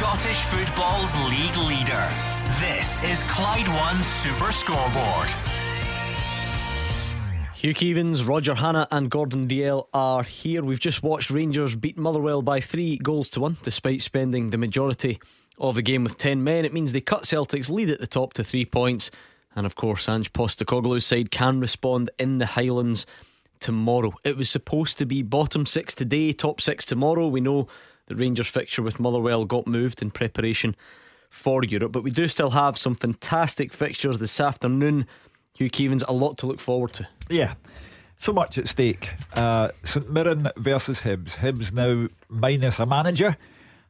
Scottish football's league leader. This is Clyde One Super Scoreboard. Hugh Keevins, Roger Hannan, and Gordon Dalziel are here. We've just watched Rangers beat Motherwell by three goals to one, despite spending the majority of the game with 10 men. It means they cut Celtic's lead at the top to three points. And of course, Ange Postecoglou's side can respond in the Highlands tomorrow. It was supposed to be bottom six today, top six tomorrow. We know the Rangers fixture with Motherwell got moved in preparation for Europe, but we do still have some fantastic fixtures this afternoon. Hugh Keevins, a lot to look forward to. Yeah. So much at stake. Uh, St Mirren versus Hibs. Hibs now minus a manager,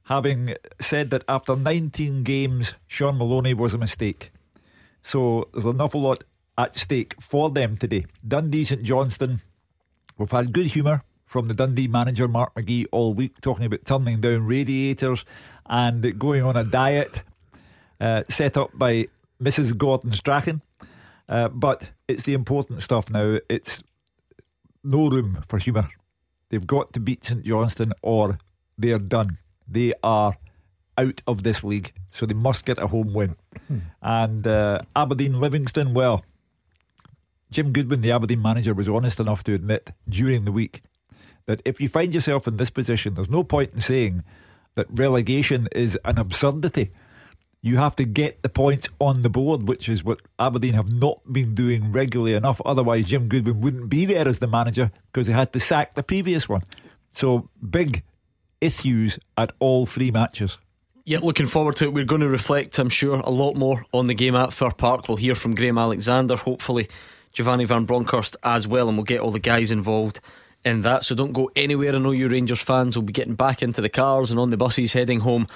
having said that after 19 games, Sean Maloney was a mistake. So there's an awful lot at stake for them today. Dundee St Johnstone. We've had good humour from the Dundee manager Mark McGhee, all week, talking about turning down radiators and going on a diet uh, set up by Mrs. Gordon Strachan. Uh, but it's the important stuff now. It's no room for humour. They've got to beat St Johnstone or they're done. They are out of this league, so they must get a home win. Hmm. And uh, Aberdeen Livingston, well, Jim Goodwin, the Aberdeen manager, was honest enough to admit during the week that if you find yourself in this position, there's no point in saying that relegation is an absurdity you have to get the points on the board, which is what Aberdeen have not been doing regularly enough. Otherwise, Jim Goodwin wouldn't be there as the manager because he had to sack the previous one. So, big issues at all three matches. Yeah, looking forward to it. We're going to reflect, I'm sure, a lot more on the game at Fir Park. We'll hear from Graham Alexander, hopefully Giovanni Van Bronckhorst as well, and we'll get all the guys involved in that. So don't go anywhere. I know you Rangers fans will be getting back into the cars and on the buses heading home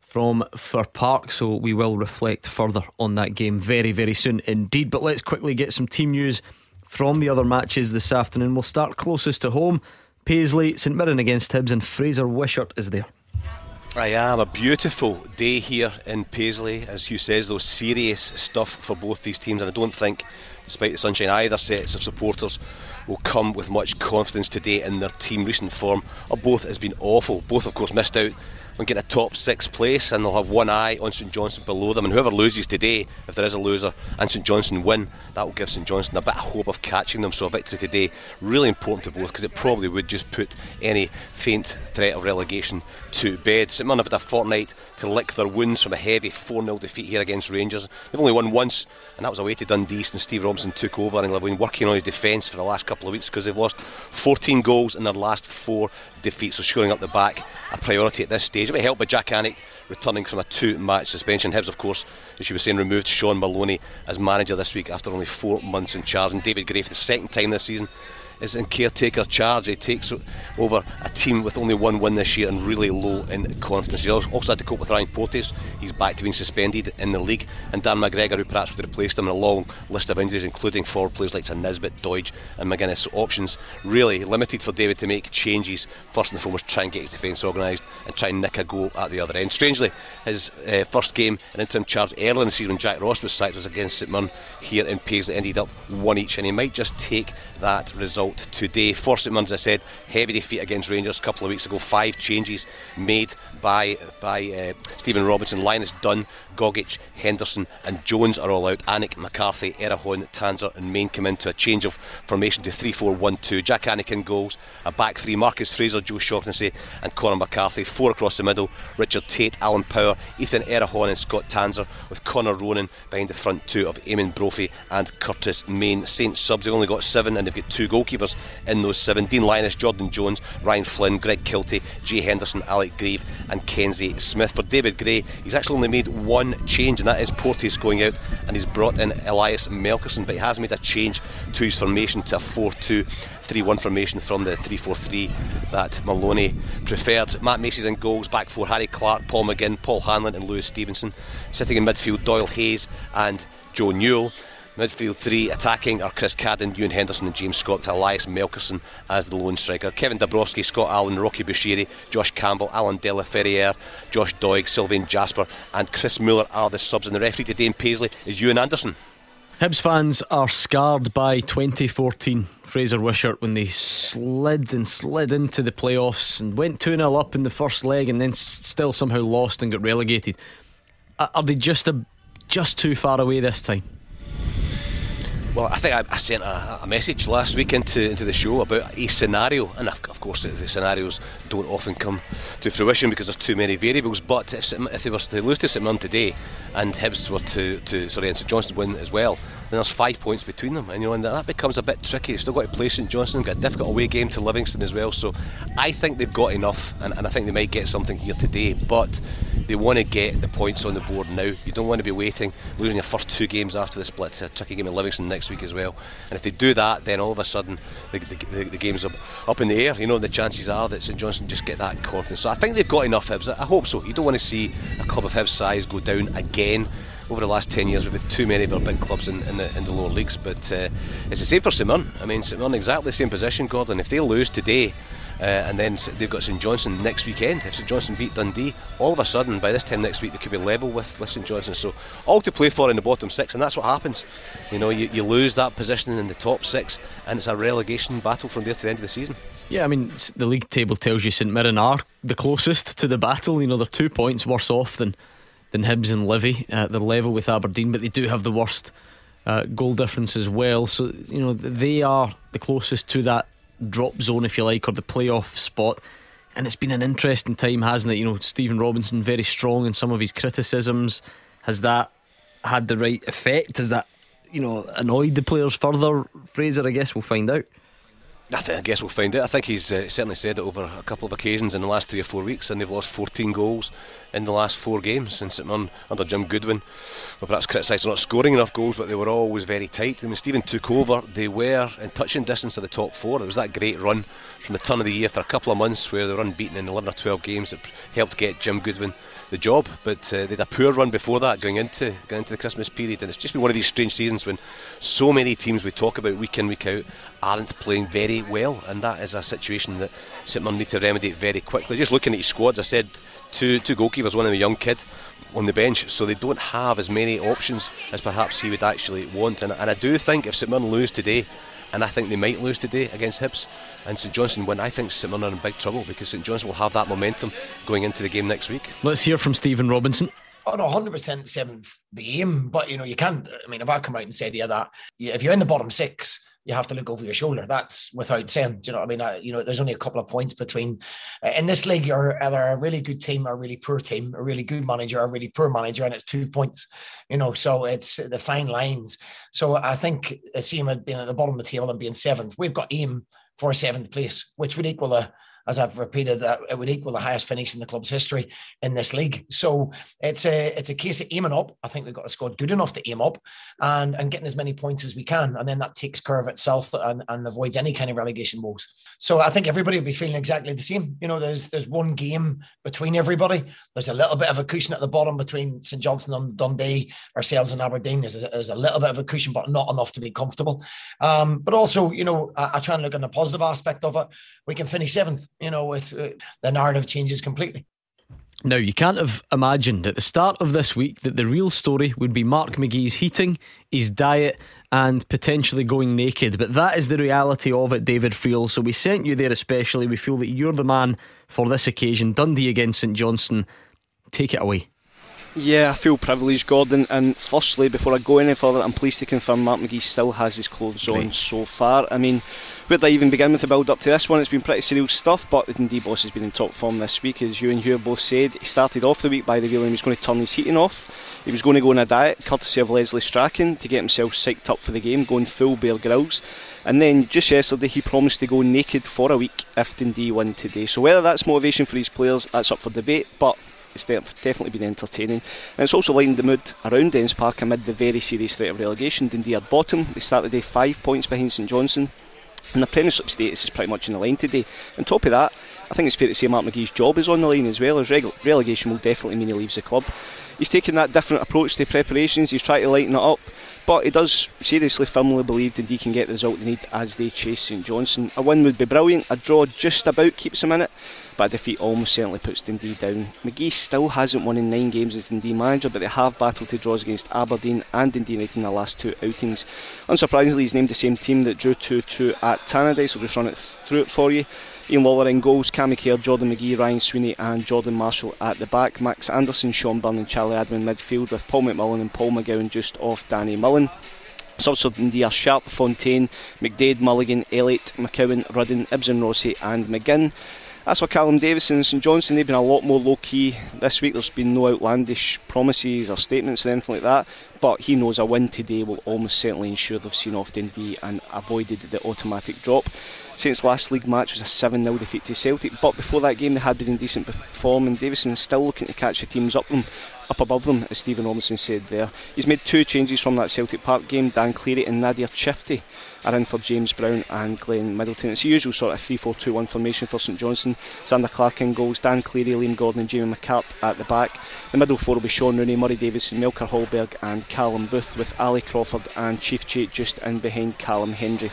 from Fir Park, so we will reflect further on that game very, very soon indeed. But let's quickly get some team news from the other matches this afternoon. We'll start closest to home. Paisley, St Mirren against Hibs, and Fraser Wishart is there. I am a beautiful day here in Paisley, as Hugh says, though serious stuff for both these teams, and I don't think, despite the sunshine, either sets of supporters will come with much confidence today in their team. Recent form of both has been awful. Both, of course, missed out and get a top six place, and they'll have one eye on St Johnstone below them. And whoever loses today, if there is a loser, and St Johnstone win, that will give St Johnstone a bit of hope of catching them. So a victory today, really important to both, because it probably would just put any faint threat of relegation to bed. St Mirren have had a fortnight to lick their wounds from a heavy 4 0 defeat here against Rangers. They've only won once, and that was away to Dundee, and Steve Robinson took over, and they've been working on his defence for the last couple of weeks because they've lost 14 goals in their last four defeats, so shoring up the back a priority at this stage. It be helped by Jak Alnwick returning from a two match suspension. Hibs, of course, as you were saying, removed Sean Maloney as manager this week after only four months in charge, and David Gray for the second time this season is in caretaker charge. He takes over a team with only one win this year and really low in confidence. He also had to cope with Ryan Porteous. He's back to being suspended in the league. And Dan McGregor, who perhaps would have replaced him in a long list of injuries, including forward players like Nisbet, Doidge, and McGuinness. So options really limited for David to make changes. First and foremost, try and get his defence organised and try and nick a goal at the other end. Strangely, his uh, first game in interim charge early in the season when Jack Ross was sacked was against St Mirren here in Paisley. Ended up one each, and he might just take that result today. For St Mirren, as I said, heavy defeat against Rangers a couple of weeks ago. Five changes made by by uh, Stephen Robinson, Lyness Dunne, Gogic, Henderson, and Jones are all out. Alnwick, McCarthy, Erhahon, Tanser, and Main come into a change of formation to 3 4 1 2. Jack Anakin goals, a back three Marcus Fraser, Joe Shaughnessy, and Conor McCarthy. Four across the middle Richard Tait, Alan Power, Ethan Erhahon, and Scott Tanser, with Connor Ronan behind the front two of Eamon Brophy and Curtis Main. Saints subs, they've only got seven, and they've got two goalkeepers in those seven Dean Lyness, Jordan Jones, Ryan Flynn, Greg Kiltie, Jay Henderson, Alec Greive, and Kenzie Smith. For David Gray, he's actually only made one change, and that is Porteous going out, and he's brought in Elias Melkersen, but he has made a change to his formation to a 4 2 3 1 formation from the 3 4 3 that Maloney preferred. Matt Macey's in goals, back four Harry Clarke, Paul McGinn, Paul Hanlon, and Lewis Stevenson. Sitting in midfield, Doyle Hayes and Joe Newell. Midfield three attacking are Chris Cadden, Ewan Henderson, and James Scott, to Elias Melkersen as the lone striker. Kevin Dabrowski, Scott Allan, Rocky Bushiri, Josh Campbell, Allan Delferriere, Josh Doig, Sylvester Jasper, and Chris Mueller are the subs. And the referee today in Paisley is Ewan Anderson. Hibs fans are scarred by 2014 Fraser Wishart when they slid and slid into the playoffs and went 2 0 up in the first leg and then still somehow lost and got relegated. Are they just a, just too far away this time? Well, I think I, I sent a, a, message last week into into the show about a scenario, and of, of, course the, scenarios don't often come to fruition because there's too many variables. But if, if they were to lose to St today, and Hibs were to, to sorry, and St Johnstone win as well, then there's five points between them, and you know, and that becomes a bit tricky. They've still got to play St Johnstone, got a difficult away game to Livingston as well. So I think they've got enough, and, and I think they might get something here today. But they want to get the points on the board now. You don't want to be waiting, losing your first two games after the split. It's a tricky game in Livingston next week as well. And if they do that, then all of a sudden the, the, the, game's up, up in the air. You know, the chances are that St Johnstone just get that confidence. So I think they've got enough Hibs. I hope so. You don't want to see a club of Hibs size go down again over the last 10 years we've had too many of our big clubs in, in, the, in the lower leagues but uh, it's the same for St Mirren I mean St Mirren exactly the same position Gordon. If they lose today uh, and then they've got St Johnstone next weekend if St Johnstone beat Dundee all of a sudden by this time next week they could be level with, St Johnstone so all to play for in the bottom six and that's what happens. You know you, you lose that position in the top six and it's a relegation battle from there to the end of the season. Yeah, I mean, the league table tells you St Mirren are the closest to the battle. You know, they're two points worse off than than Hibs and Livy. Uh, they're level with Aberdeen, but they do have the worst uh, goal difference as well. So, you know, they are the closest to that drop zone, if you like, or the playoff spot. And it's been an interesting time, hasn't it? You know, Stephen Robinson very strong in some of his criticisms. Has that had the right effect? Has that, you know, annoyed the players further? Fraser, I guess we'll find out. I, guess we'll find out. I think he's uh, certainly said it over a couple of occasions in the last three or four weeks, and they've lost 14 goals in the last four games since it under Jim Goodwin. Perhaps criticised for not scoring enough goals, but they were always very tight. And when Stephen took over, they were in touching distance of the top four. There was that great run from the turn of the year for a couple of months where they were unbeaten in 11 or 12 games that helped get Jim Goodwin the job. But uh, they had a poor run before that going into going into the Christmas period, and it's just been one of these strange seasons when so many teams we talk about week in week out aren't playing very well, and that is a situation that St Mirren need to remedy very quickly. Just looking at his squad, I said two two goalkeepers, one of a young kid on the bench, so they don't have as many options as perhaps he would actually want. And, and I do think if St Mirren lose today, and I think they might lose today against Hibs, and St Johnstone win, I think St Mirren are in big trouble because St Johnstone will have that momentum going into the game next week. Let's hear from Stephen Robinson. Oh no, hundred percent seventh the aim, but you know you can't. I mean, if I come out and said yeah that if you're in the bottom six, you have to look over your shoulder. That's without saying. Do you know what I mean? I, you know, there's only a couple of points between. Uh, in this league, you're either a really good team or a really poor team, a really good manager or a really poor manager, and it's two points. You know, so it's the fine lines. So I think the same had been at the bottom of the table and being seventh. We've got aim for seventh place, which would equal a as I've repeated, that it would equal the highest finish in the club's history in this league. So it's a it's a case of aiming up. I think we've got a squad good enough to aim up and, and getting as many points as we can. And then that takes care of itself and, and avoids any kind of relegation woes. So I think everybody will be feeling exactly the same. You know, there's there's one game between everybody. There's a little bit of a cushion at the bottom between St Johnstone and Dundee, ourselves and Aberdeen. There's a, there's a little bit of a cushion, but not enough to be comfortable. Um, but also, you know, I, I try and look on the positive aspect of it. We can finish seventh you know, with uh, the narrative changes completely. Now, you can't have imagined at the start of this week that the real story would be Mark McGhee's heating, his diet, and potentially going naked. But that is the reality of it, David Friel. So we sent you there especially. We feel that you're the man for this occasion. Dundee against St Johnstone. Take it away. Yeah, I feel privileged, Gordon. And firstly, before I go any further, I'm pleased to confirm Mark McGhee still has his clothes on so far. I mean, where I even begin with the build up to this one? It's been pretty surreal stuff, but the Dundee boss has been in top form this week, as you and Hugh both said. He started off the week by revealing he was going to turn his heating off. He was going to go on a diet, courtesy of Lesley Strachan, to get himself psyched up for the game, going full Bear Grylls. And then just yesterday, he promised to go naked for a week if Dundee win today. So whether that's motivation for his players, that's up for debate. But it's definitely been entertaining. And it's also lightened the mood around Dens Park amid the very serious threat of relegation. Dundee are bottom. They start the day five points behind St Johnstone and the Premiership status is pretty much in the line today. On top of that, I think it's fair to say Mark McGhee's job is on the line as well, as reg- relegation will definitely mean he leaves the club. He's taken that different approach to preparations, he's tried to lighten it up, but he does seriously firmly believe Dundee can get the result they need as they chase St Johnstone. A win would be brilliant, a draw just about keeps them in it, but a defeat almost certainly puts Dundee down. McGhee still hasn't won in nine games as Dundee manager, but they have battled to draws against Aberdeen and Dundee United in the last two outings. Unsurprisingly, he's named the same team that drew 2 2 at Tannadice, so just run it through it for you. Ian Lawlor in goals, Cammy Kerr, Jordan McGhie, Ryan Sweeney, and Jordan Marshall at the back. Max Anderson, Sean Byrne, and Charlie Adam in midfield, with Paul McMullan and Paul McGowan just off Danny Mullen. Subs for Dundee are Sharp, Fontaine, McDaid, Mulligan, Elliott, McCowan, Rudden, Ibsen Rossi, and McGinn. As for Callum Davidson and St Johnstone, they've been a lot more low key this week. There's been no outlandish promises or statements or anything like that. But he knows a win today will almost certainly ensure they've seen off Dundee and avoided the automatic drop. Saints' last league match was a 7 0 defeat to Celtic, but before that game they had been in decent form, and Davidson is still looking to catch the teams up them. Up above them, as Stephen Robinson said there. He's made two changes from that Celtic Park game. Dan Cleary and Nadir Ciftci are in for James Brown and Glenn Middleton. It's the usual sort of 3 4 2 1 formation for St Johnstone. Zander Clark in goals, Dan Cleary, Liam Gordon, and Jamie McCart at the back. The middle four will be Shaun Rooney, Murray Davidson, Melker Hallberg, and Callum Booth, with Ali Crawford and Ciftci just in behind Callum Hendry.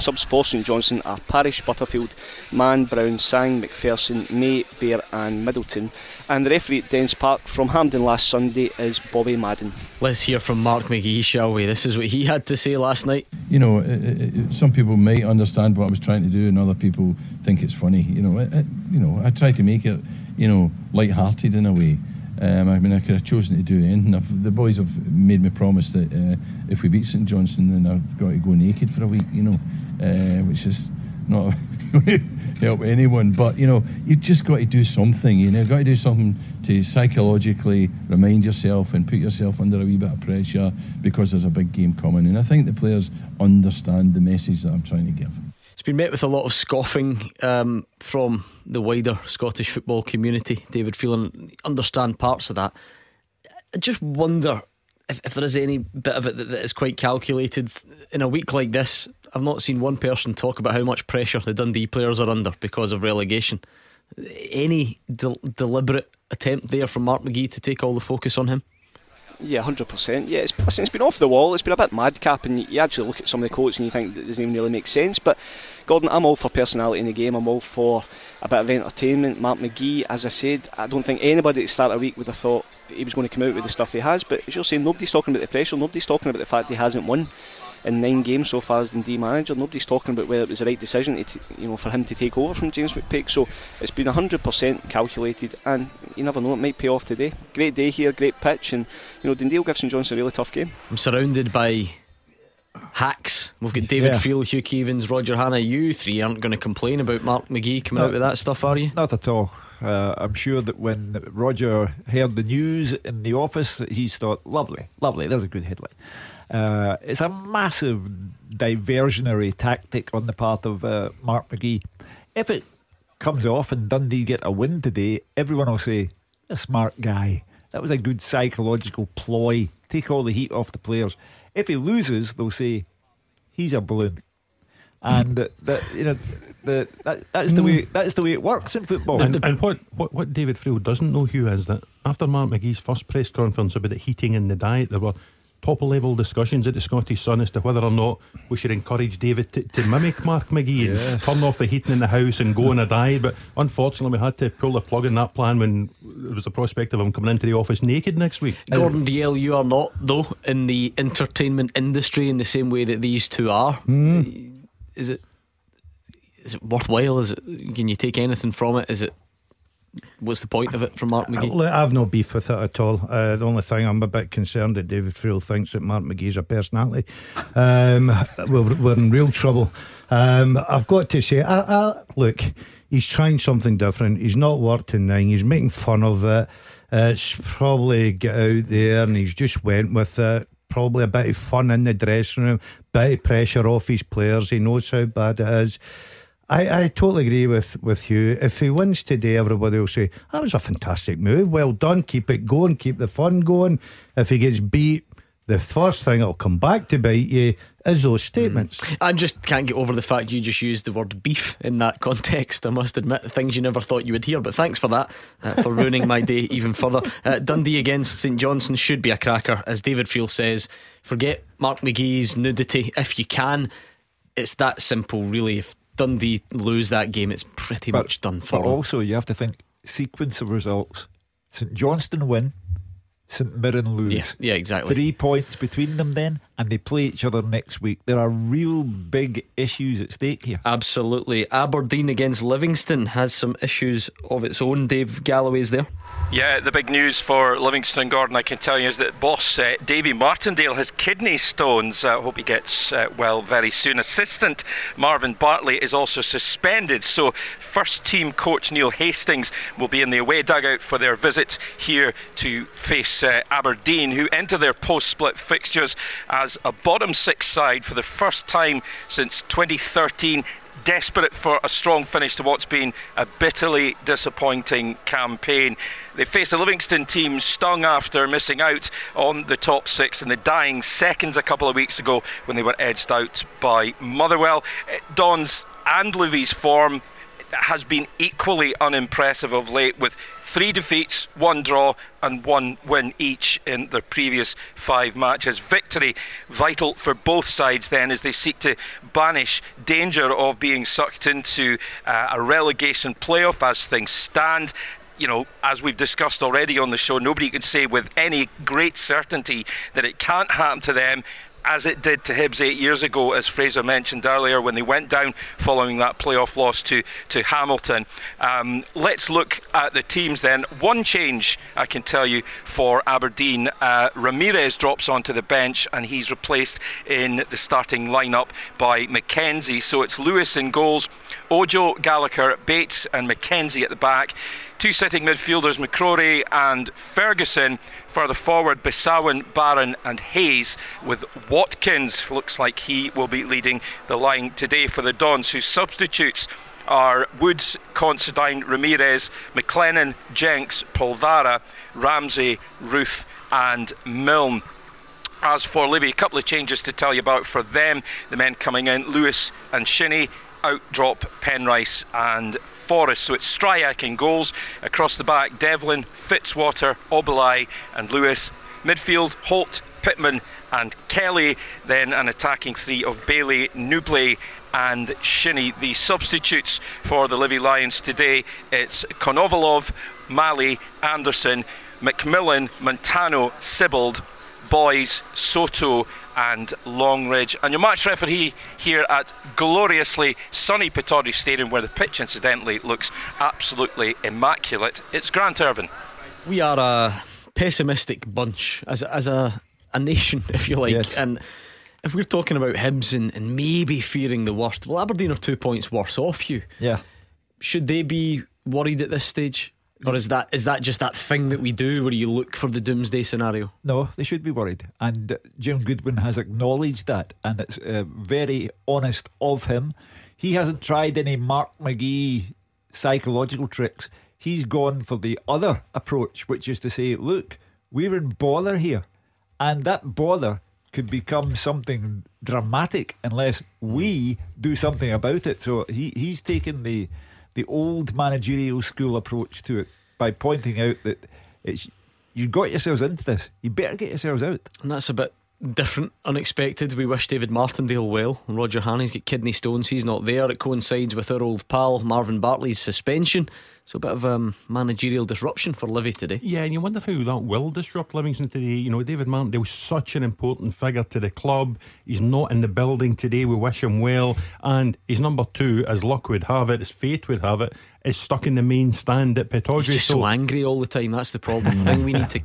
Subs for St Johnstone are Parish, Butterfield, Mann, Brown, Sang, McPherson, May, Bair, and Middleton. And the referee at Dens Park from Hampden last Sunday is Bobby Madden. Let's hear from Mark McGhee, shall we? This is what he had to say last night. You know, it, it, some people might understand what I was trying to do, and other people think it's funny. You know, it, you know, I try to make it, you know, light-hearted in a way. Um, I mean, I could have chosen to do anything. I've, the boys have made me promise that uh, if we beat St Johnstone, then I've got to go naked for a week. You know, uh, which is not help anyone. But you know, you've just got to do something. You know, you've got to do something to psychologically remind yourself and put yourself under a wee bit of pressure because there's a big game coming. And I think the players understand the message that I'm trying to give. It's been met with a lot of scoffing um, from the wider Scottish football community. David Phelan understand parts of that. I just wonder if, if there is any bit of it that, that is quite calculated in a week like this. I've not seen one person talk about how much pressure the Dundee players are under because of relegation. Any de- deliberate attempt there from Mark McGhee to take all the focus on him? Yeah, hundred percent. Yeah, it's, listen, it's been off the wall. It's been a bit madcap, and you actually look at some of the quotes and you think that doesn't even really make sense. But Gordon, I'm all for personality in the game. I'm all for a bit of entertainment. Mark McGhee, as I said, I don't think anybody at the start of the week would have thought he was going to come out with the stuff he has. But as you're saying, nobody's talking about the pressure. Nobody's talking about the fact he hasn't won in nine games so far as Dundee manager. Nobody's talking about whether it was the right decision to t- you know for him to take over from James McPake. So it's been 100% calculated, and you never know, it might pay off today. Great day here, great pitch, and you know Dundee will give St Johnstone a really tough game. I'm surrounded by hacks. We've got David yeah. Friel, Hugh Keevins, Roger Hannan. You three aren't going to complain about Mark McGhee coming no, out with that stuff, are you? Not at all. Uh, I'm sure that when Roger heard the news in the office, he's thought, lovely, lovely, there's a good headline. Uh, it's a massive diversionary tactic on the part of uh, Mark McGhee. If it comes off and Dundee get a win today, everyone will say, a smart guy. That was a good psychological ploy. Take all the heat off the players. If he loses, they'll say, he's a balloon. And that you know the, that, that's the way hmm. that's the way it works in football. And, and what, what what David Friel doesn't know, Hugh, is that after Mark McGhee's first press conference about it heating in the diet, there were top level discussions at the Scottish Sun as to whether or not we should encourage David to, to mimic Mark McGhee yes. and turn off the heating in the house and go on a diet. But unfortunately, we had to pull the plug in that plan when there was a prospect of him coming into the office naked next week. Gordon Dalziel, you are not, though, in the entertainment industry in the same way that these two are. Mm. Is it? Is it worthwhile? Is it? Can you take anything from it? Is it what's the point of it from Mark McGhee? I've no beef with it at all. Uh, the only thing I'm a bit concerned that David Friel thinks that Mark McGhee's a personality. Um, we're, we're, in real trouble. Um, I've got to say, I, I, look, he's trying something different. He's not worked in nine. He's making fun of it. Uh, it's probably get out there and he's just went with it. Probably a bit of fun in the dressing room, bit of pressure off his players. He knows how bad it is. I, I totally agree with, with you. If he wins today, everybody will say, that was a fantastic move. Well done. Keep it going. Keep the fun going. If he gets beat, the first thing that'll come back to bite you is those statements. I just can't get over the fact you just used the word beef in that context. I must admit, things you never thought you would hear. But thanks for that, uh, for ruining my day even further. Uh, Dundee against St Johnstone should be a cracker, as David Friel says. Forget Mark McGhee's nudity if you can. It's that simple, really. If Dundee lose that game, it's pretty But- much done for But them. also, you have to think sequence of results. St Johnston win, St Mirren lose. Yeah, yeah, exactly. Three points between them then, and they play each other next week. There are real big issues at stake here. Absolutely. Aberdeen against Livingston has some issues of its own. Dave Galloway's there. Yeah, the big news for Livingston Gordon, I can tell you, is that boss uh, Davy Martindale has kidney stones. I uh, hope he gets uh, well very soon. Assistant Marvin Bartley is also suspended, so first team coach Neil Hastings will be in the away dugout for their visit here to face uh, Aberdeen, who enter their post split fixtures as a bottom six side for the first time since 2013 desperate for a strong finish to what's been a bitterly disappointing campaign. They face a Livingston team stung after missing out on the top six in the dying seconds a couple of weeks ago when they were edged out by Motherwell. Don's and Livy's form has been equally unimpressive of late with three defeats, one draw, and one win each in their previous five matches. Victory vital for both sides then as they seek to banish danger of being sucked into uh, a relegation playoff as things stand you know, as we've discussed already on the show, nobody can say with any great certainty that it can't happen to them as it did to Hibs eight years ago, as Fraser mentioned earlier, when they went down following that playoff loss to, to Hamilton. Um, let's look at the teams then. One change, I can tell you, for Aberdeen. Uh, Ramirez drops onto the bench and he's replaced in the starting lineup by McKenzie. So it's Lewis in goals, Ojo, Gallagher, Bates, and McKenzie at the back. Two sitting midfielders, McCrorie and Ferguson. Further forward, Besuijen, Barron, and Hayes, with Watkins. Looks like he will be leading the line today for the Dons, whose substitutes are Woods, Considine, Ramirez, McLennan, Jenks, Polvara, Ramsay, Ruth, and Milne. As for Livy, a couple of changes to tell you about for them. The men coming in, Lewis and Shinnie, out drop Penrice and Forrest. So it's Stryjek in goals. Across the back, Devlin, Fitzwater, Obileye, and Lewis. Midfield, Holt, Pittman, and Kelly. Then an attacking three of Bailey, Nouble, and Shinnie. The substitutes for the Livy Lions today it's Konovalov, Mali, Anderson, McMillan, Montano, Sibbald, Boys, Soto, and Longridge. And your match referee here at gloriously sunny Pittodrie Stadium, where the pitch incidentally looks absolutely immaculate, it's Grant Irvin. We are a pessimistic bunch as a, as a a nation, if you like, Yes. and. If we're talking about Hibs and, and maybe fearing the worst, well, Aberdeen are two points worse off you. Yeah. Should they be worried at this stage, or is that is that just that thing that we do where you look for the doomsday scenario? No, they should be worried. And Jim Goodwin has acknowledged that, and it's uh, very honest of him. He hasn't tried any Mark McGhee psychological tricks. He's gone for the other approach, which is to say, look, we're in bother here. And that bother could become something dramatic unless we do something about it. So he, he's taken the the old managerial school approach to it by pointing out that it's you got yourselves into this. You better get yourselves out. And that's a bit different, unexpected. We wish David Martindale well. Roger Hannay's got kidney stones. He's not there. It coincides with our old pal Marvin Bartley's suspension. So a bit of um, managerial disruption for Livy today. Yeah, and you wonder how that will disrupt Livingston today. You know, David Martindale's such an important figure to the club. He's not in the building today. We wish him well. And his number two, as luck would have it, as fate would have it, is stuck in the main stand at Pittodrie. He's just so angry all the time. That's the problem. I think we need to.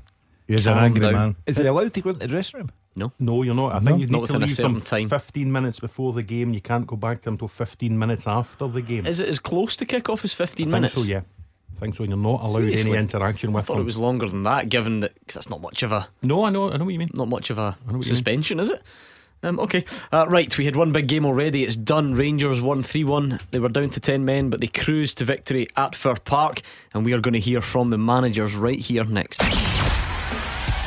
He's an calm angry down. man. Is he allowed to go into the dressing room? No. No, you're not. I No, think you need to leave them time. 15 minutes before the game. You can't go back to them until 15 minutes after the game. Is it as close to kick off as 15 I think minutes? so, yeah. I think so. You're not allowed Seriously? any interaction with I thought them. it was longer than that, given that because that's not much of a No, I know. I know what you mean. not much of a know what you mean. suspension, is it? Um, okay, uh, right. We had one big game already. It's done. Rangers won three one. They were down to ten men, but they cruised to victory at Fir Park, and we are going to hear from the managers right here next.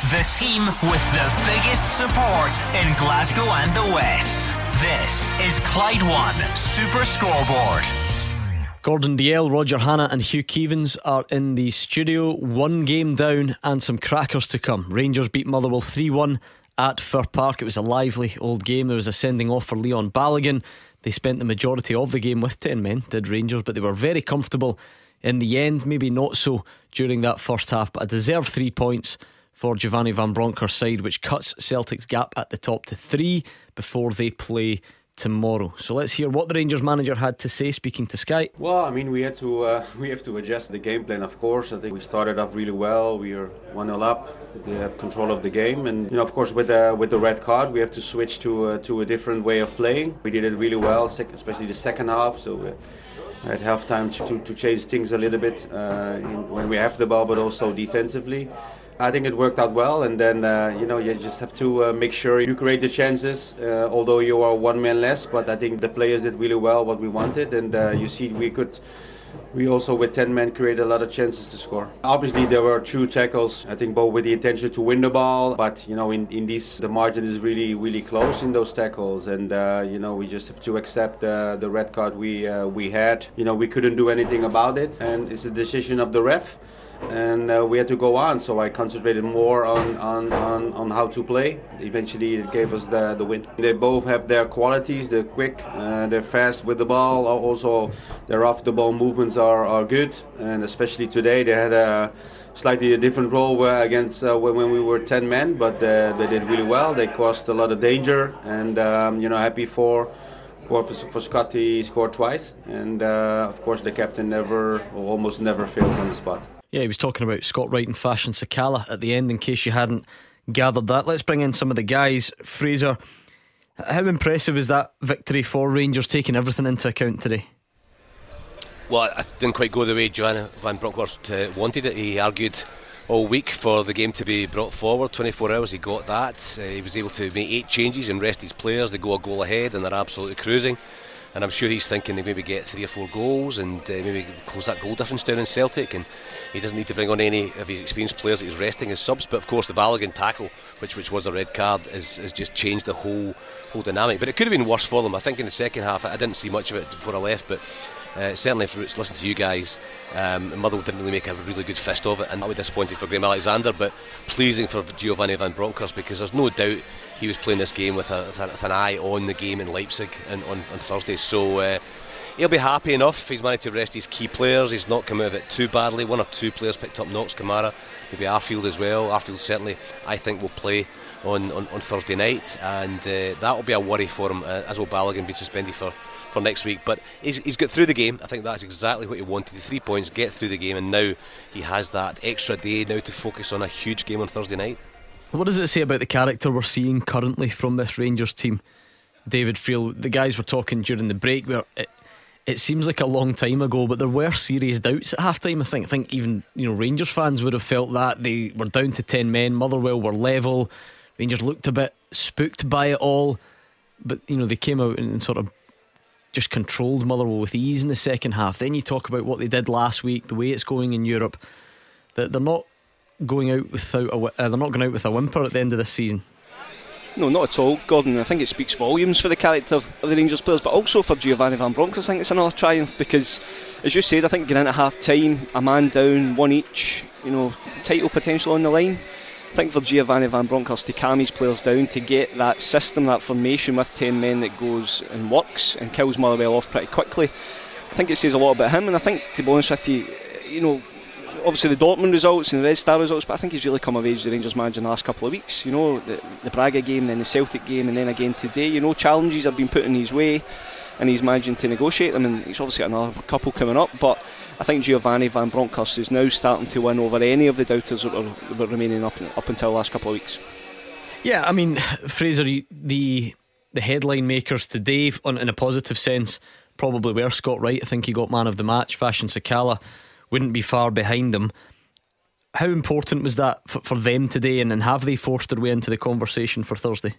The team with the biggest support in Glasgow and the West. This is Clyde One Super Scoreboard. Gordon Dalziel, Roger Hannan, and Hugh Keevins are in the studio. One game down and some crackers to come. Rangers beat Motherwell 3 1 at Fir Park. It was a lively old game. There was a sending off for Leon Balogun. They spent the majority of the game with 10 men, did Rangers, but they were very comfortable in the end. Maybe not so during that first half, but a deserved three points for Giovanni Van Bronckhorst's side, which cuts Celtic's gap at the top to three before they play tomorrow. So let's hear what the Rangers manager had to say speaking to Sky. Well, I mean, we had to uh, we have to adjust the game plan, of course. I think we started off really well. We are one 0 up. They have control of the game, and you know, of course, with the with the red card, we have to switch to uh, to a different way of playing. We did it really well, especially the second half. So. Uh, at halftime to, to change things a little bit uh, in, when we have the ball, but also defensively. I think it worked out well, and then uh, you know you just have to uh, make sure you create the chances, uh, although you are one man less. But I think the players did really well what we wanted, and uh, you see we could. We also, with 10 men, created a lot of chances to score. Obviously, there were two tackles, I think both with the intention to win the ball, but, you know, in, in these, the margin is really, really close in those tackles. And, uh, you know, we just have to accept the red card we, uh, we had. You know, we couldn't do anything about it, and it's a decision of the ref and uh, we had to go on. So I concentrated more on, on, on, on, how to play. Eventually, it gave us the, the win. They both have their qualities. They're quick, uh, they're fast with the ball. Also, their off the ball movements are, are good, and especially today, they had a slightly a different role against uh, when we were 10 men, but uh, they did really well. They caused a lot of danger, and um, you know, happy for. For, for Scotty scored twice, and uh, of course the captain never, almost never fails on the spot. Yeah, he was talking about Scott Wright and Fashion Sakala at the end, in case you hadn't gathered that. Let's bring in some of the guys. Fraser, how impressive is that victory for Rangers, taking everything into account today? Well, I didn't quite go the way Giovanni Van Bronckhorst uh, wanted it. He argued all week for the game to be brought forward. 24 hours, he got that. Uh, he was able to make eight changes and rest his players. They go a goal ahead and they're absolutely cruising and I'm sure he's thinking they maybe get three or four goals and uh, maybe close that goal difference down in Celtic and he doesn't need to bring on any of his experienced players that he's resting as subs. But of course the Balogun tackle which which was a red card has, has just changed the whole whole dynamic. But it could have been worse for them. I think in the second half I didn't see much of it before I left but uh, certainly, for it's listening to you guys, um, Motherwell didn't really make a really good fist of it, and that was disappointing for Graham Alexander, but pleasing for Giovanni Van Bronckhorst because there's no doubt he was playing this game with, a, with an eye on the game in Leipzig and on, on Thursday. So uh, he'll be happy enough. He's managed to rest his key players. He's not come out of it too badly. One or two players picked up knocks. Kamara, maybe Arfield as well. Arfield certainly, I think, will play on, on, on Thursday night, and uh, that will be a worry for him uh, as will Balogun be suspended for. For next week, but he's, he's got through the game. I think that's exactly what he wanted. The three points, get through the game, and now he has that extra day now to focus on a huge game on Thursday night. What does it say about the character we're seeing currently from this Rangers team? David Friel, the guys were talking during the break where it, it seems like a long time ago, but there were serious doubts at halftime. I think. I think even you know Rangers fans would have felt that they were down to ten men. Motherwell were level. Rangers looked a bit spooked by it all, but you know they came out and sort of just controlled Motherwell with ease in the second half. Then you talk about what they did last week, the way it's going in Europe. That they're not going out without a, uh, they're not going out with a whimper at the end of this season. No, not at all, Gordon. I think it speaks volumes for the character of the Rangers players, but also for Giovanni Van Bronckhorst. I think it's another triumph because, as you said, I think getting into half time, a man down, one each, you know, title potential on the line. I think for Giovanni Van Bronckhorst to calm his players down, to get that system, that formation with 10 men that goes and works and kills Motherwell off pretty quickly, I think it says a lot about him. And I think, to be honest with you, you know, obviously the Dortmund results and the Red Star results, but I think he's really come of age, the Rangers manager, in the last couple of weeks. You know, the, the Braga game, then the Celtic game, and then again today. You know, challenges have been put in his way, and he's managing to negotiate them, and he's obviously got another couple coming up. But I think Giovanni Van Bronckhorst is now starting to win over any of the doubters that were, were remaining up, up until the last couple of weeks. Yeah, I mean, Fraser, the the headline makers today, on, in a positive sense, probably were Scott Wright. I think he got man of the match. Fashion Sakala wouldn't be far behind them. How important was that for, for them today, and, and have they forced their way into the conversation for Thursday?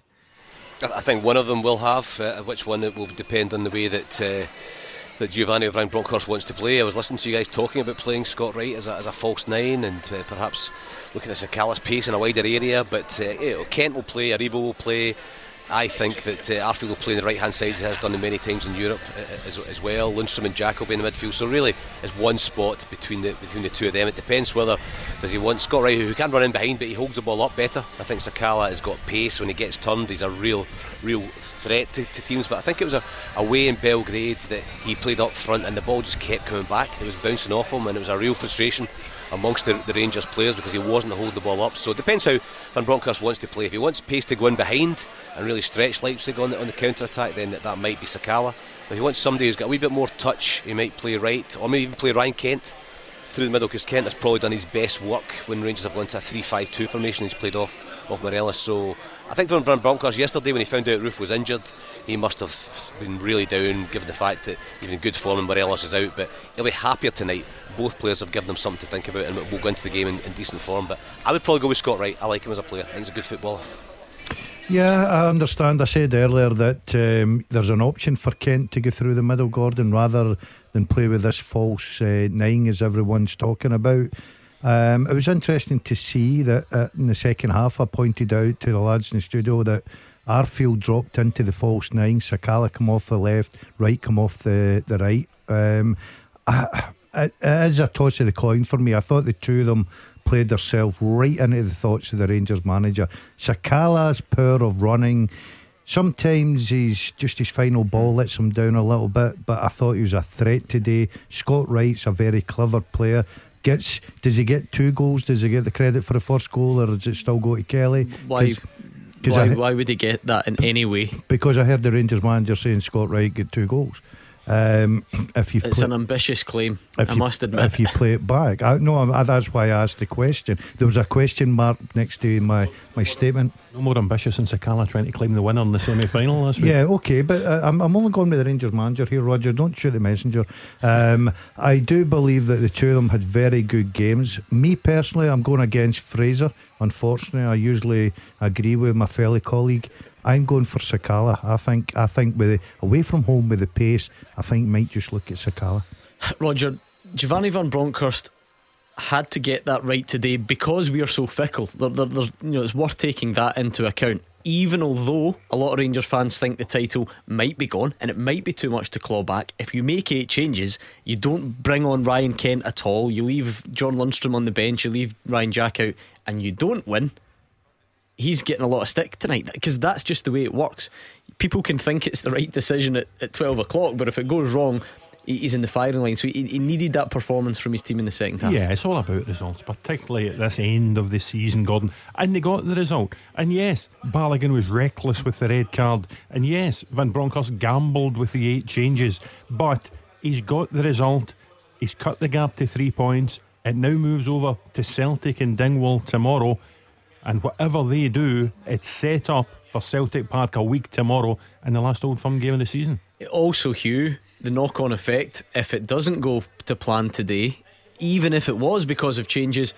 I think one of them will have. Uh, which one it will depend on the way that uh, that Giovanni Van Bronckhorst wants to play. I was listening to you guys talking about playing Scott Wright as a, as a false nine and uh, perhaps looking at Sakala's pace in a wider area. But uh, you know, Kent will play, Aribo will play. I think that uh, Arfield will play on the right hand side, as has done many times in Europe uh, as, as, well. Lundstram and Jack will be in the midfield. So really, it's one spot between the between the two of them. It depends whether does he want Scott Wright, who can run in behind, but he holds the ball up better. I think Sakala has got pace when he gets turned. He's a real, real threat to, to teams. But I think it was a away in Belgrade that he played up front, and the ball just kept coming back. It was bouncing off him, and it was a real frustration amongst the, the, Rangers players because he wasn't holding the ball up. So it depends how Van Bronckhorst wants to play. If he wants pace to go in behind and really stretch Leipzig on the, on the counter attack, then that, that might be Sakala. But If he wants somebody who's got a wee bit more touch, he might play right, or maybe even play Ryan Kent through the middle because Kent has probably done his best work when Rangers have gone to a 3 5 2 formation. He's played off, off Morelos. So I think Van Bronckhorst yesterday, when he found out Roofe was injured, he must have been really down given the fact that in good form and Morelos is out. But he'll be happier tonight both players have given him something to think about and we'll go into the game in, in decent form. But I would probably go with Scott Wright. I like him as a player. He's a good footballer. Yeah, I understand. I said earlier that um, there's an option for Kent to go through the middle, Gordon, rather than play with this false uh, nine as everyone's talking about. Um, it was interesting to see that uh, in the second half, I pointed out to the lads in the studio that Arfield dropped into the false nine, Sakala come off the left, Wright come off the, the right. Um, I, it is a toss of the coin for me. I thought the two of them played themselves right into the thoughts of the Rangers manager. Sakala's power of running. Sometimes he's just his final ball lets him down a little bit, but I thought he was a threat today. Scott Wright's a very clever player. Gets does he get two goals? Does he get the credit for the first goal, or does it still go to Kelly? Why? Why, I, why would he get that in any way? Because I heard the Rangers manager saying Scott Wright get two goals. Um, if you it's play, an ambitious claim. I you, must admit. If you play it back, I, no, I, that's why I asked the question. There was a question mark next to my, my statement. No more ambitious than Sakala trying to claim the winner in the semi final last week. Yeah, okay, but uh, I'm, I'm only going with the Rangers manager here, Roger. Don't shoot the messenger. Um, I do believe that the two of them had very good games. Me personally, I'm going against Fraser. Unfortunately, I usually agree with my fellow colleague. I'm going for Sakala. I think I think with the, away from home with the pace, I think might just look at Sakala. Roger, Giovanni Van Bronckhorst had to get that right today because we are so fickle. There, there, you know, it's worth taking that into account. Even although a lot of Rangers fans think the title might be gone and it might be too much to claw back, if you make eight changes, you don't bring on Ryan Kent at all. You leave John Lundstram on the bench, you leave Ryan Jack out, and you don't win he's getting a lot of stick tonight because that's just the way it works. People can think it's the right decision at, at 12 o'clock, but if it goes wrong, he's in the firing line. So he, he, needed that performance from his team in the second half. Yeah, it's all about results, particularly at this end of the season, Gordon. And they got the result. And yes, Balogun was reckless with the red card. And yes, Van Bronckhorst gambled with the eight changes. But he's got the result. He's cut the gap to three points. It now moves over to Celtic and Dingwall tomorrow. And whatever they do, it's set up for Celtic Park a week tomorrow in the last Old Firm game of the season. Also, Hugh, the knock on effect, if it doesn't go to plan today, even if it was because of changes,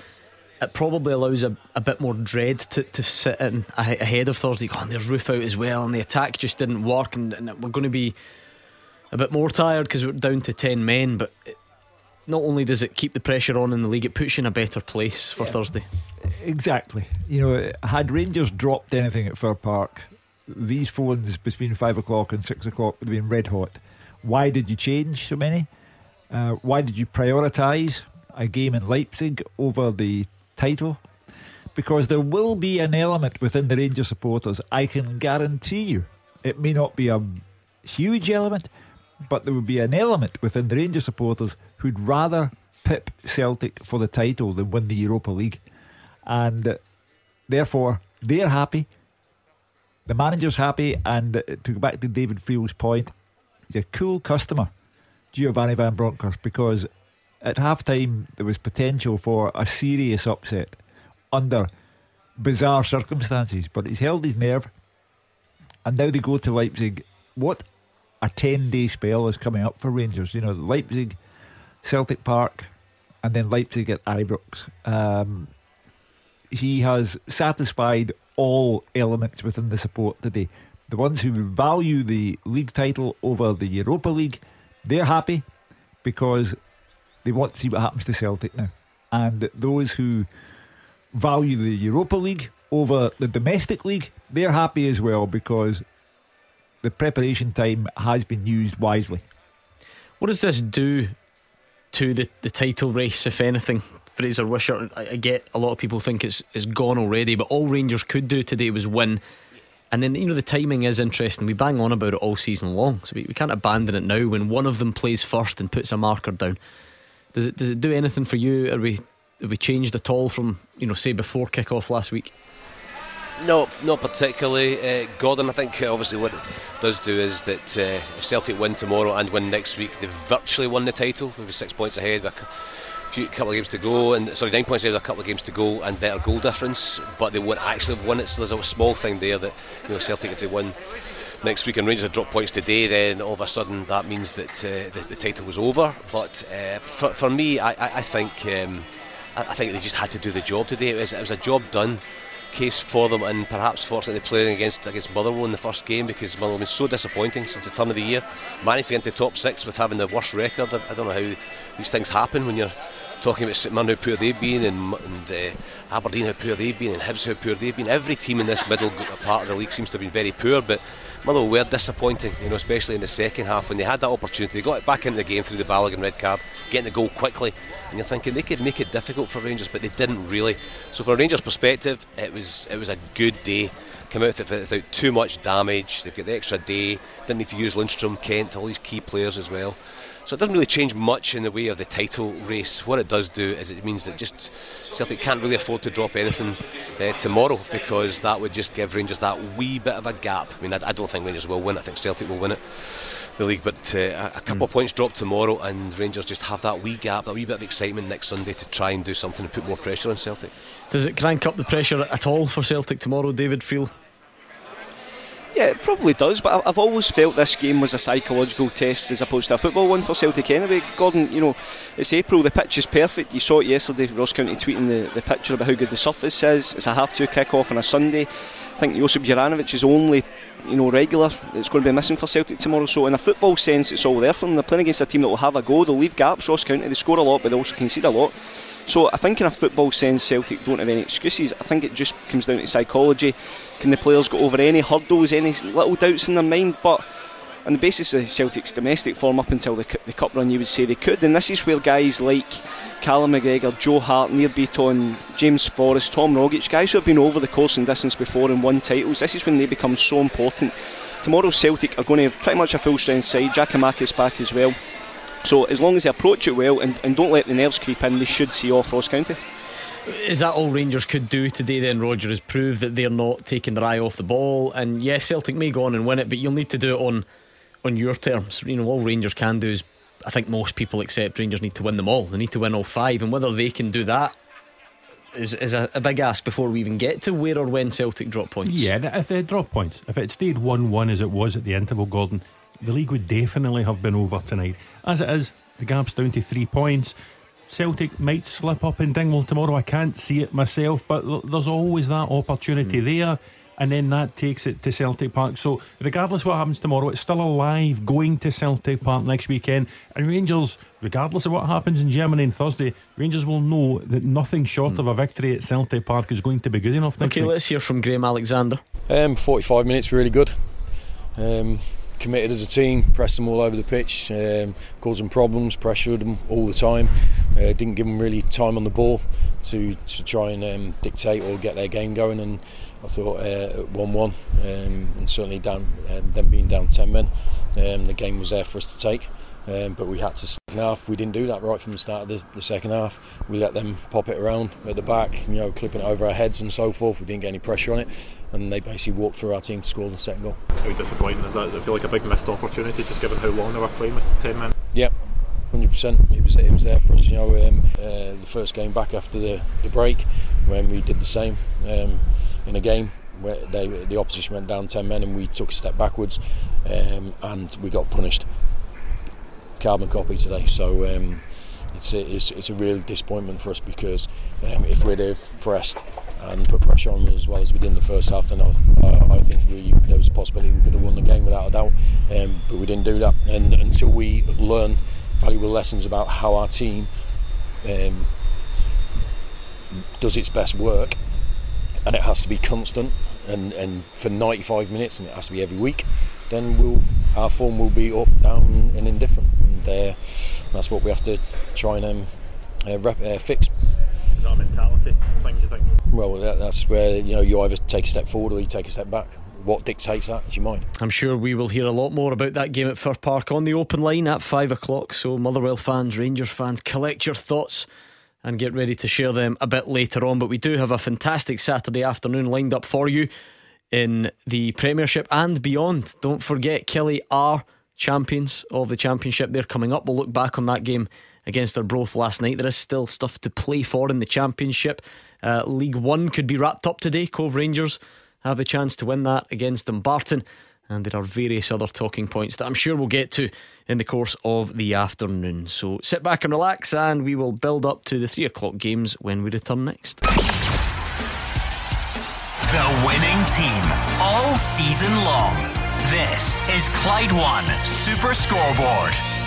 it probably allows a, a bit more dread to, to sit in ahead of Thursday. Oh, and there's Roofe out as well, and the attack just didn't work, and, and we're going to be a bit more tired because we're down to 10 men. But not only does it keep the pressure on in the league, it puts you in a better place for yeah. Thursday. Exactly. You know, had Rangers dropped anything at Fir Park, these phones between five o'clock and six o'clock would have been red hot. Why did you change so many? Uh, why did you prioritise a game in Leipzig over the title? Because there will be an element within the Rangers supporters, I can guarantee you. It may not be a huge element, but there would be an element within the Rangers supporters who'd rather pip Celtic for the title than win the Europa League and uh, therefore they're happy. The manager's happy, and uh, to go back to David Friel's point, he's a cool customer, Giovanni Van Bronckhorst, because at half time there was potential for a serious upset under bizarre circumstances, but he's held his nerve, and now they go to Leipzig. What a 10 day spell is coming up for Rangers. You know, Leipzig, Celtic Park, and then Leipzig at Ibrox. Um, he has satisfied all elements within the support today. The ones who value the league title over the Europa League, They're happy because they want to see what happens to Celtic now. And those who value the Europa League over the domestic league, they're happy as well because the preparation time has been used wisely. What does this do to the, the title race, if anything? Fraser Wishart, I, I get a lot of people think it's, it's gone already, but all Rangers could do today was win. And then, you know, the timing is interesting. We bang on about it all season long, so we, we can't abandon it now when one of them plays first and puts a marker down. Does it does it do anything for you? Are we we changed at all from you know say before kick off last week? No, not particularly. Uh, Gordon, I think obviously what it does do is that uh, if Celtic win tomorrow and win next week, they've virtually won the title. Maybe six points ahead, with a few couple of games to go, and sorry, nine points ahead with a couple of games to go and better goal difference. But they won't actually have won it. So there's a small thing there that you know Celtic if they win next week and Rangers dropped points today, then all of a sudden that means that uh, the, the, title was over. But uh, for, for me, I, I think um, I, I, think they just had to do the job today. It was, it was a job done case for them, and perhaps fortunately playing against against Motherwell in the first game because Motherwell been so disappointing since the turn of the year. Managed to get into top six with having the worst record. I, I don't know how these things happen when you're talking about St Mirren how poor they've been and, and uh, Aberdeen how poor they've been and Hibs how poor they've been. Every team in this middle part of the league seems to have been very poor, but Motherwell were disappointing, you know, especially in the second half when they had that opportunity. They got it back into the game through the Balogun red card, getting the goal quickly, and you're thinking they could make it difficult for Rangers, but they didn't really. So from a Rangers perspective, it was it was a good day. Come out without too much damage. They've got the extra day. Didn't need to use Lundstram, Kent, all these key players as well. So it doesn't really change much in the way of the title race. What it does do is it means that just Celtic can't really afford to drop anything uh, tomorrow because that would just give Rangers that wee bit of a gap. I mean, I, I don't think Rangers will win. I think Celtic will win it, the league. But uh, a couple mm. of points drop tomorrow, and Rangers just have that wee gap, that wee bit of excitement next Sunday to try and do something and put more pressure on Celtic. Does it crank up the pressure at all for Celtic tomorrow, David Friel? Yeah, it probably does, but I've always felt this game was a psychological test as opposed to a football one for Celtic anyway. Gordon, you know, it's April, the pitch is perfect. You saw it yesterday, Ross County tweeting the, the picture about how good the surface is. It's a half two kick off on a Sunday. I think Josip Juranovic is only you know, regular it's going to be missing for Celtic tomorrow. So in a football sense, it's all there for them. They're playing against a team that will have a go. They'll leave gaps. Ross County they score a lot, but they also concede a lot. So I think in a football sense, Celtic don't have any excuses. I think it just comes down to psychology. Can the players get over any hurdles, any little doubts in their mind? But on the basis of Celtic's domestic form up until the, the cup run, you would say they could. And this is where guys like Callum McGregor, Joe Hart, Nir Bitton, James Forrest, Tom Rogic, guys who have been over the course and distance before and won titles, this is when they become so important. Tomorrow Celtic are going to have pretty much a full strength side, Jack Giakoumakis back as well. So as long as they approach it well and, and don't let the nerves creep in, they should see off Ross County. Is that all Rangers could do today then, Roger, is prove that they're not taking their eye off the ball? And yes, Celtic may go on and win it, but you'll need to do it on on your terms. You know, all Rangers can do is I think most people accept Rangers need to win them all. They need to win all five, and whether they can do that is, is a, a, big ask before we even get to where or when Celtic drop points. Yeah, if they drop points, if it stayed 1 1 as it was at the interval, Gordon, the league would definitely have been over tonight. As it is, the gap's down to three points. Celtic might slip up in Dingwall tomorrow. I can't see it myself, but there's always that opportunity mm. there. And then that takes it to Celtic Park. So, regardless what happens tomorrow, it's still alive going to Celtic Park next weekend. And Rangers, regardless of what happens in Germany on Thursday, Rangers will know that nothing short mm. of a victory at Celtic Park is going to be good enough. okay, week. let's hear from Graham Alexander. Um, 45 minutes, really good. Um, committed as a team, pressed them all over the pitch, um, caused them problems, pressured them all the time. Uh, didn't give them really time on the ball to, to try and um, dictate or get their game going. And I thought uh, 1 1, um, and certainly down, um, them being down 10 men, um, the game was there for us to take. Um, but we had to second half. We didn't do that right from the start of the, the, second half. We let them pop it around at the back, you know, clipping it over our heads and so forth. We didn't get any pressure on it, and they basically walked through our team to score the second goal. How disappointing is that? It feel like a big missed opportunity, just given how long they were playing with ten men? Yep. 100%. It was it was there for us. You know, um, uh, the first game back after the, the break, when we did the same um, in a game where they, the opposition went down 10 men and we took a step backwards um, and we got punished carbon copy today. So um, it's, a, it's, it's a real disappointment for us because um, if we'd have pressed and put pressure on as well as we did in the first half, then I, I think we, there was a possibility we could have won the game without a doubt. Um, but we didn't do that. And until we learn valuable lessons about how our team um, does its best work, and it has to be constant and, and for 95 minutes, and it has to be every week, then we'll, our form will be up, down, and indifferent. And uh, that's what we have to try and um, uh, rep, uh, fix. Is that thing, do you think? Well, that, that's where you know you either take a step forward or you take a step back. What dictates that is your mind. I'm sure we will hear a lot more about that game at Fir Park on the open line at five o'clock. So, Motherwell fans, Rangers fans, collect your thoughts and get ready to share them a bit later on. But we do have a fantastic Saturday afternoon lined up for you in the Premiership and beyond. Don't forget, Killie are champions of the Championship. They're coming up. We'll look back on that game against Arbroath last night. There is still stuff to play for in the Championship. Uh, League One could be wrapped up today. Cove Rangers have the chance to win that against Dumbarton. And there are various other talking points that I'm sure we'll get to in the course of the afternoon. So sit back and relax, and we will build up to the three o'clock games when we return next. The winning team all season long. This is Clyde One Super Scoreboard.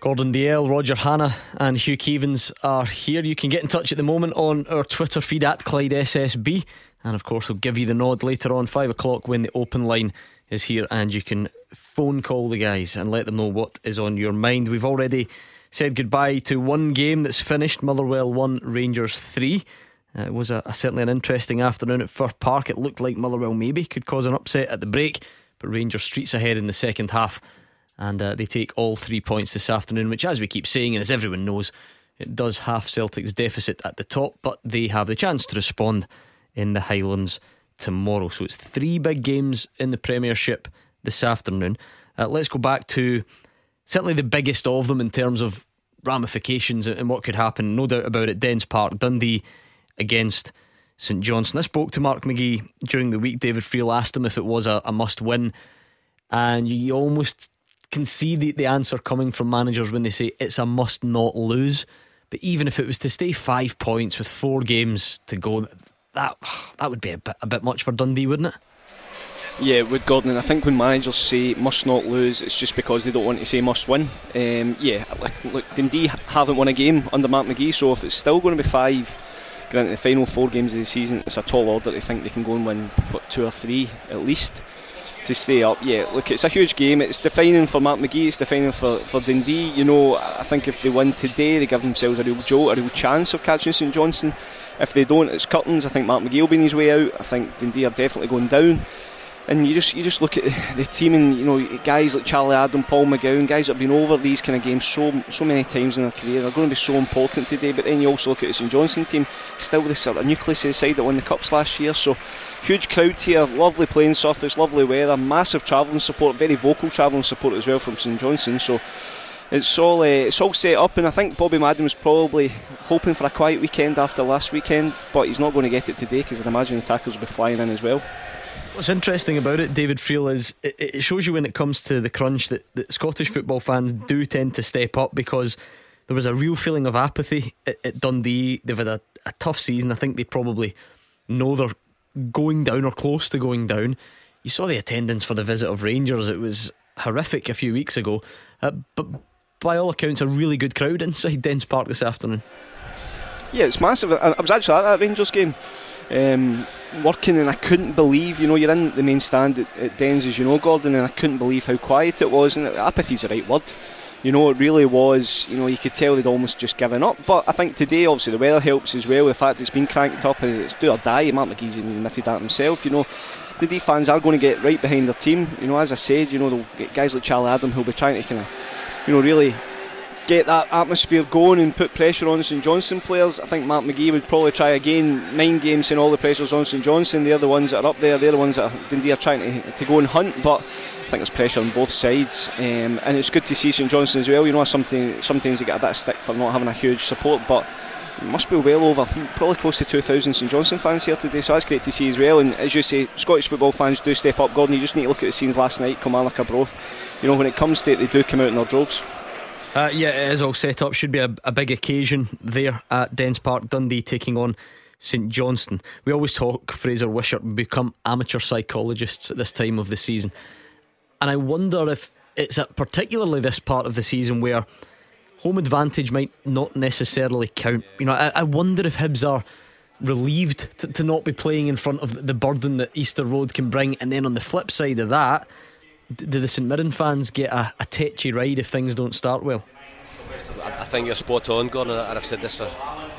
Gordon Dalziel, Roger Hannan, and Hugh Keevins are here. You can get in touch at the moment on our Twitter feed at Clyde SSB. And of course, we'll give you the nod later on, five o'clock, when the open line is here, and you can phone call the guys and let them know what is on your mind. We've already said goodbye to one game that's finished Motherwell 1, Rangers 3. Uh, it was a, a, certainly an interesting afternoon at Fir Park. It looked like Motherwell maybe could cause an upset at the break, but Rangers streets ahead in the second half, and uh, they take all three points this afternoon, which, as we keep saying, and as everyone knows, it does half Celtic's deficit at the top, but they have the chance to respond in the Highlands tomorrow. So it's three big games in the Premiership this afternoon. Uh, let's go back to certainly the biggest of them in terms of ramifications and what could happen. No doubt about it. Dens Park, Dundee against St Johnstone. I spoke to Mark McGhee during the week. David Friel asked him if it was a, a must win, and you almost can see the, the answer coming from managers when they say it's a must not lose. But even if it was to stay five points with four games to go, that that would be a bit, a bit much for Dundee, wouldn't it? Yeah, with Gordon, I think when managers say must not lose, it's just because they don't want to say must win. Um, yeah, look, look, Dundee haven't won a game under Mark McGhee, so if it's still going to be five, granted the final four games of the season, it's a tall order to think they can go and win what, two or three at least to stay up. Yeah, look, it's a huge game. It's defining for Mark McGhee. It's defining for, for Dundee. You know, I think if they win today, they give themselves a real jolt, a real chance of catching St Johnstone. If they don't, it's curtains. I think Mark McGhee will be in his way out. I think Dundee are definitely going down. And you just you just look at the team and you know guys like Charlie Adam, Paul McGowan, guys that have been over these kind of games so so many times in their career. They're going to be so important today. But then you also look at the St Johnstone team, still the sort of nucleus inside that won the cups last year. So huge crowd here, lovely playing surface, lovely weather, massive travelling support, very vocal travelling support as well from St Johnstone. So it's all uh, it's all set up, and I think Bobby Madden was probably hoping for a quiet weekend after last weekend, but he's not going to get it today because I'd imagine the tackles will be flying in as well. What's interesting about it, David Friel, is it, it shows you when it comes to the crunch that, that, Scottish football fans do tend to step up because there was a real feeling of apathy at, at Dundee. They've had a, a tough season. I think they probably know they're going down or close to going down. You saw the attendance for the visit of Rangers; it was horrific a few weeks ago. Uh, but by all accounts, a really good crowd inside Dens Park this afternoon. Yeah, it's massive. I, was actually at that Rangers game. Um, working and I couldn't believe, you know, you're in the main stand at, at Dens as you know, Gordon, and I couldn't believe how quiet it was. And apathy's the right word. You know, it really was. You know, you could tell they'd almost just given up. But I think today, obviously, the weather helps as well. The fact it's been cranked up, and it's do or die. Mark McGhee's admitted that himself. You know, the D fans are going to get right behind their team. You know, as I said, you know, they'll get guys like Charlie Adam who'll be trying to kind of you know, really get that atmosphere going and put pressure on St Johnstone players. I think Mark McGhee would probably try again, mind games and all the pressures on St Johnstone. They're the ones that are up there, they're the ones that Dundee are trying to, to go and hunt, but I think there's pressure on both sides. Um, and it's good to see St Johnstone as well. You know, something, sometimes they get a bit of stick for not having a huge support, but it must be well over, probably close to 2,000 St Johnstone fans here today, so that's great to see as well. And as you say, Scottish football fans do step up. Gordon, you just need to look at the scenes last night, Kilmarnock Arbroath. You know, when it comes to it, they do come out in their droves. Uh, yeah, it is all set up. Should be a, a big occasion there at Dens Park. Dundee taking on St Johnstone. We always talk, Fraser Wishart, become amateur psychologists at this time of the season. And I wonder if it's at particularly this part of the season where home advantage might not necessarily count. You know, I, I wonder if Hibs are relieved to, to, not be playing in front of the burden that Easter Road can bring. And then on the flip side of that, do the St Mirren fans get a, a tetchy ride if things don't start well? I think you're spot on, Gordon, and I've said this for,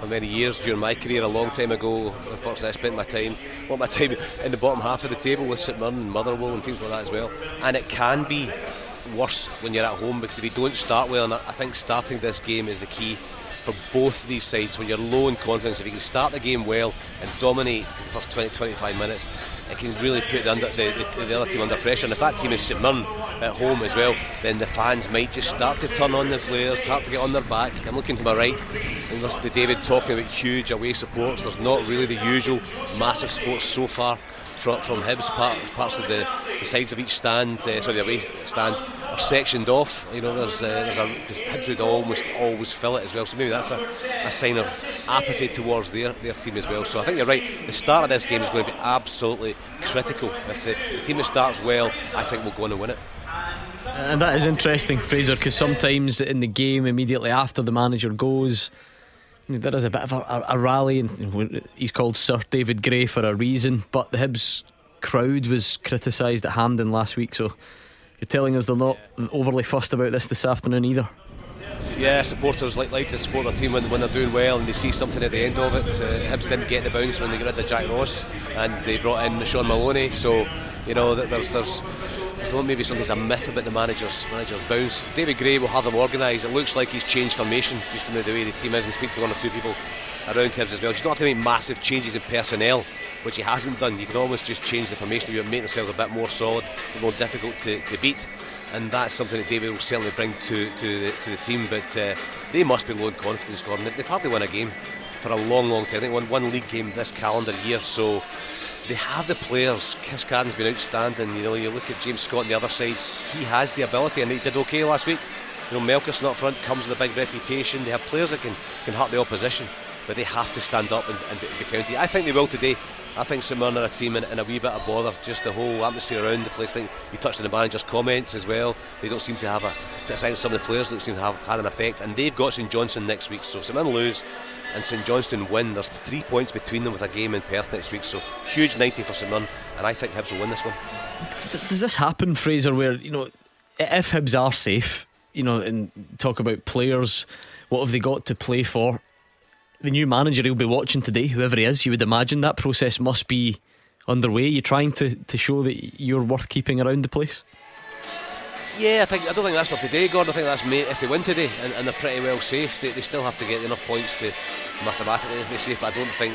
for many years during my career. A long time ago, unfortunately, I spent my time, well, my time in the bottom half of the table with St Mirren and Motherwell and teams like that as well. And it can be worse when you're at home because if you don't start well, and I think starting this game is the key for both these sides. When you're low in confidence, if you can start the game well and dominate for the first 20 25 minutes, it can really put the, under, the, the, the, other team under pressure. And if that team is St Mirren at home as well, then the fans might just start to turn on the players, start to get on their back. I'm looking to my right and listen to David talking about huge away supports. There's not really the usual massive supports so far from, from Hibs, part, parts of the, the sides of each stand, uh, sorry, the away stand are sectioned off. You know, there's uh, there's a Hibs would almost always fill it as well. So maybe that's a, a sign of apathy towards their, their team as well. So I think you're right. The start of this game is going to be absolutely critical. If the, the team that starts well, I think we'll go on and win it. And that is interesting, Fraser, because sometimes in the game immediately after the manager goes there is a bit of a, a rally, and he's called Sir David Gray for a reason. But the Hibs crowd was criticised at Hampden last week, so you're telling us they're not overly fussed about this this afternoon either. Yeah, supporters like, like to support their team when, when they're doing well and they see something at the end of it. Uh, Hibs didn't get the bounce when they got rid of Jack Ross and they brought in Shaun Maloney, so you know there's there's there's maybe something's a myth about the managers managers bounce. David Gray will have them organised. It looks like he's changed formations just from the way the team is and speak to one or two people around him as well. You don't have to make massive changes in personnel, which he hasn't done. You can almost just change the formation to make themselves a bit more solid, more difficult to, to beat. And that's something that David will certainly bring to, to, the, to the team. But uh, they must be low in confidence, Gordon. They've hardly won a game for a long, long time. I think won one league game this calendar year. So they have the players. Chris Cadden's been outstanding. You know, you look at James Scott on the other side. He has the ability, and he did okay last week. You know, Melkersen up front comes with a big reputation. They have players that can, can hurt the opposition, but they have to stand up and, and counted. I think they will today. I think Mirren are a team in, in, a wee bit of bother. Just the whole atmosphere around the place. I think you touched on the manager's comments as well. They don't seem to have a. Some of the players don't seem to have had an effect, and they've got St Johnstone next week. So Mirren lose and St Johnstone win. There's three points between them with a game in Perth next week, so huge 90 for St Mirren, and I think Hibs will win this one. Does this happen, Fraser, where, you know, if Hibs are safe, you know, and talk about players, what have they got to play for? The new manager he'll be watching today, whoever he is, you would imagine that process must be underway. You're trying to, to show that you're worth keeping around the place? Yeah, I think I don't think that's for today, Gordon. I think that's mate, if they win today and, and, they're pretty well safe, they, they still have to get enough points to mathematically be safe. But I don't think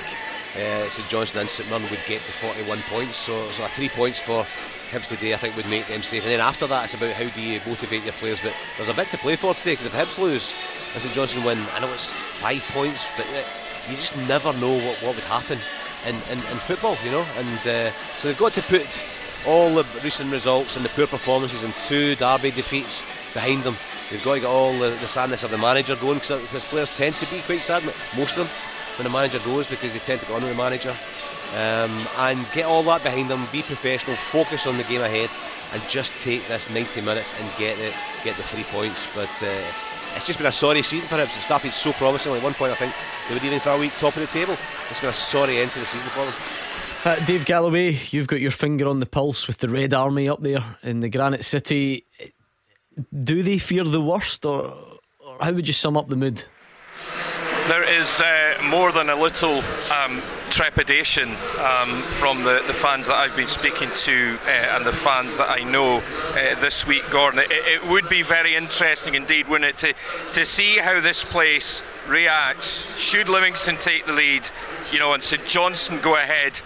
uh, St Johnstone and St Mirren would get to 41 points. So, so three points for Hibs today, I think would make them safe. And then after that, it's about how do you motivate your players. But there's a bit to play for today because if Hibs lose and St Johnstone win, I know it's five points, but uh, you just never know what, what would happen in, in, in football, you know. And uh, so they've got to put all the recent results and the poor performances and two derby defeats behind them. They've got to get all the, the sadness of the manager going because players tend to be quite sad, most of them, when the manager goes because they tend to go on with the manager. Um, and get all that behind them, be professional, focus on the game ahead, and just take this 90 minutes and get it, get the three points. But uh, it's just been a sorry season for him. It started so promisingly. At one point, I think they were even for a week top of the table. It's been a sorry end to the season for them. Uh, Dave Galloway, you've got your finger on the pulse with the Red Army up there in the Granite City. Do they fear the worst, or, or how would you sum up the mood? There is uh, more than a little um, trepidation um, from the, the fans that I've been speaking to uh, and the fans that I know uh, this week, Gordon. It, it, would be very interesting indeed, wouldn't it, to, to see how this place reacts. Should Livingston take the lead, you know, and St Johnstone go ahead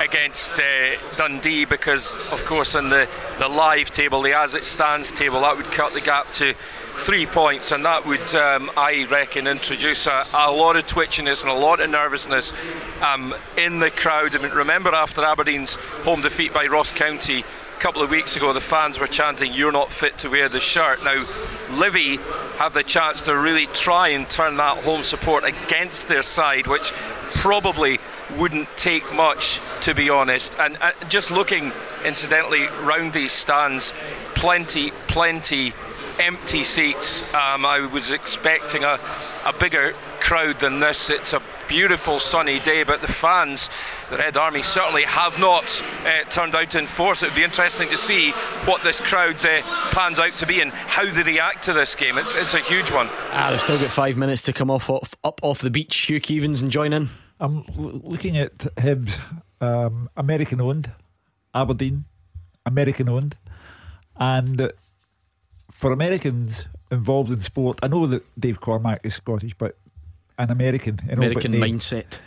against uh, Dundee because, of course, in the, the live table, the as it stands table, that would cut the gap to three points, and that would, um, I reckon, introduce a, a, lot of twitchiness and a lot of nervousness um, in the crowd. I mean, remember after Aberdeen's home defeat by Ross County a couple of weeks ago, the fans were chanting, You're not fit to wear the shirt. Now, Livy have the chance to really try and turn that home support against their side, which probably wouldn't take much, to be honest. And, and just looking, incidentally, round these stands, plenty, plenty empty seats. Um, I was expecting a, a bigger crowd than this. It's a beautiful sunny day, but the fans, the Red Army, certainly have not uh, turned out in force. It would be interesting to see what this crowd uh, pans out to be and how they react to this game. It's, it's a huge one. Ah, they've still got five minutes to come off, off up off the beach. Hugh Keevins and join in. I'm looking at Hibs, um, American owned, Aberdeen, American owned, and for Americans involved in sport, I know that Dave Cormack is Scottish, but an American, know, American mindset.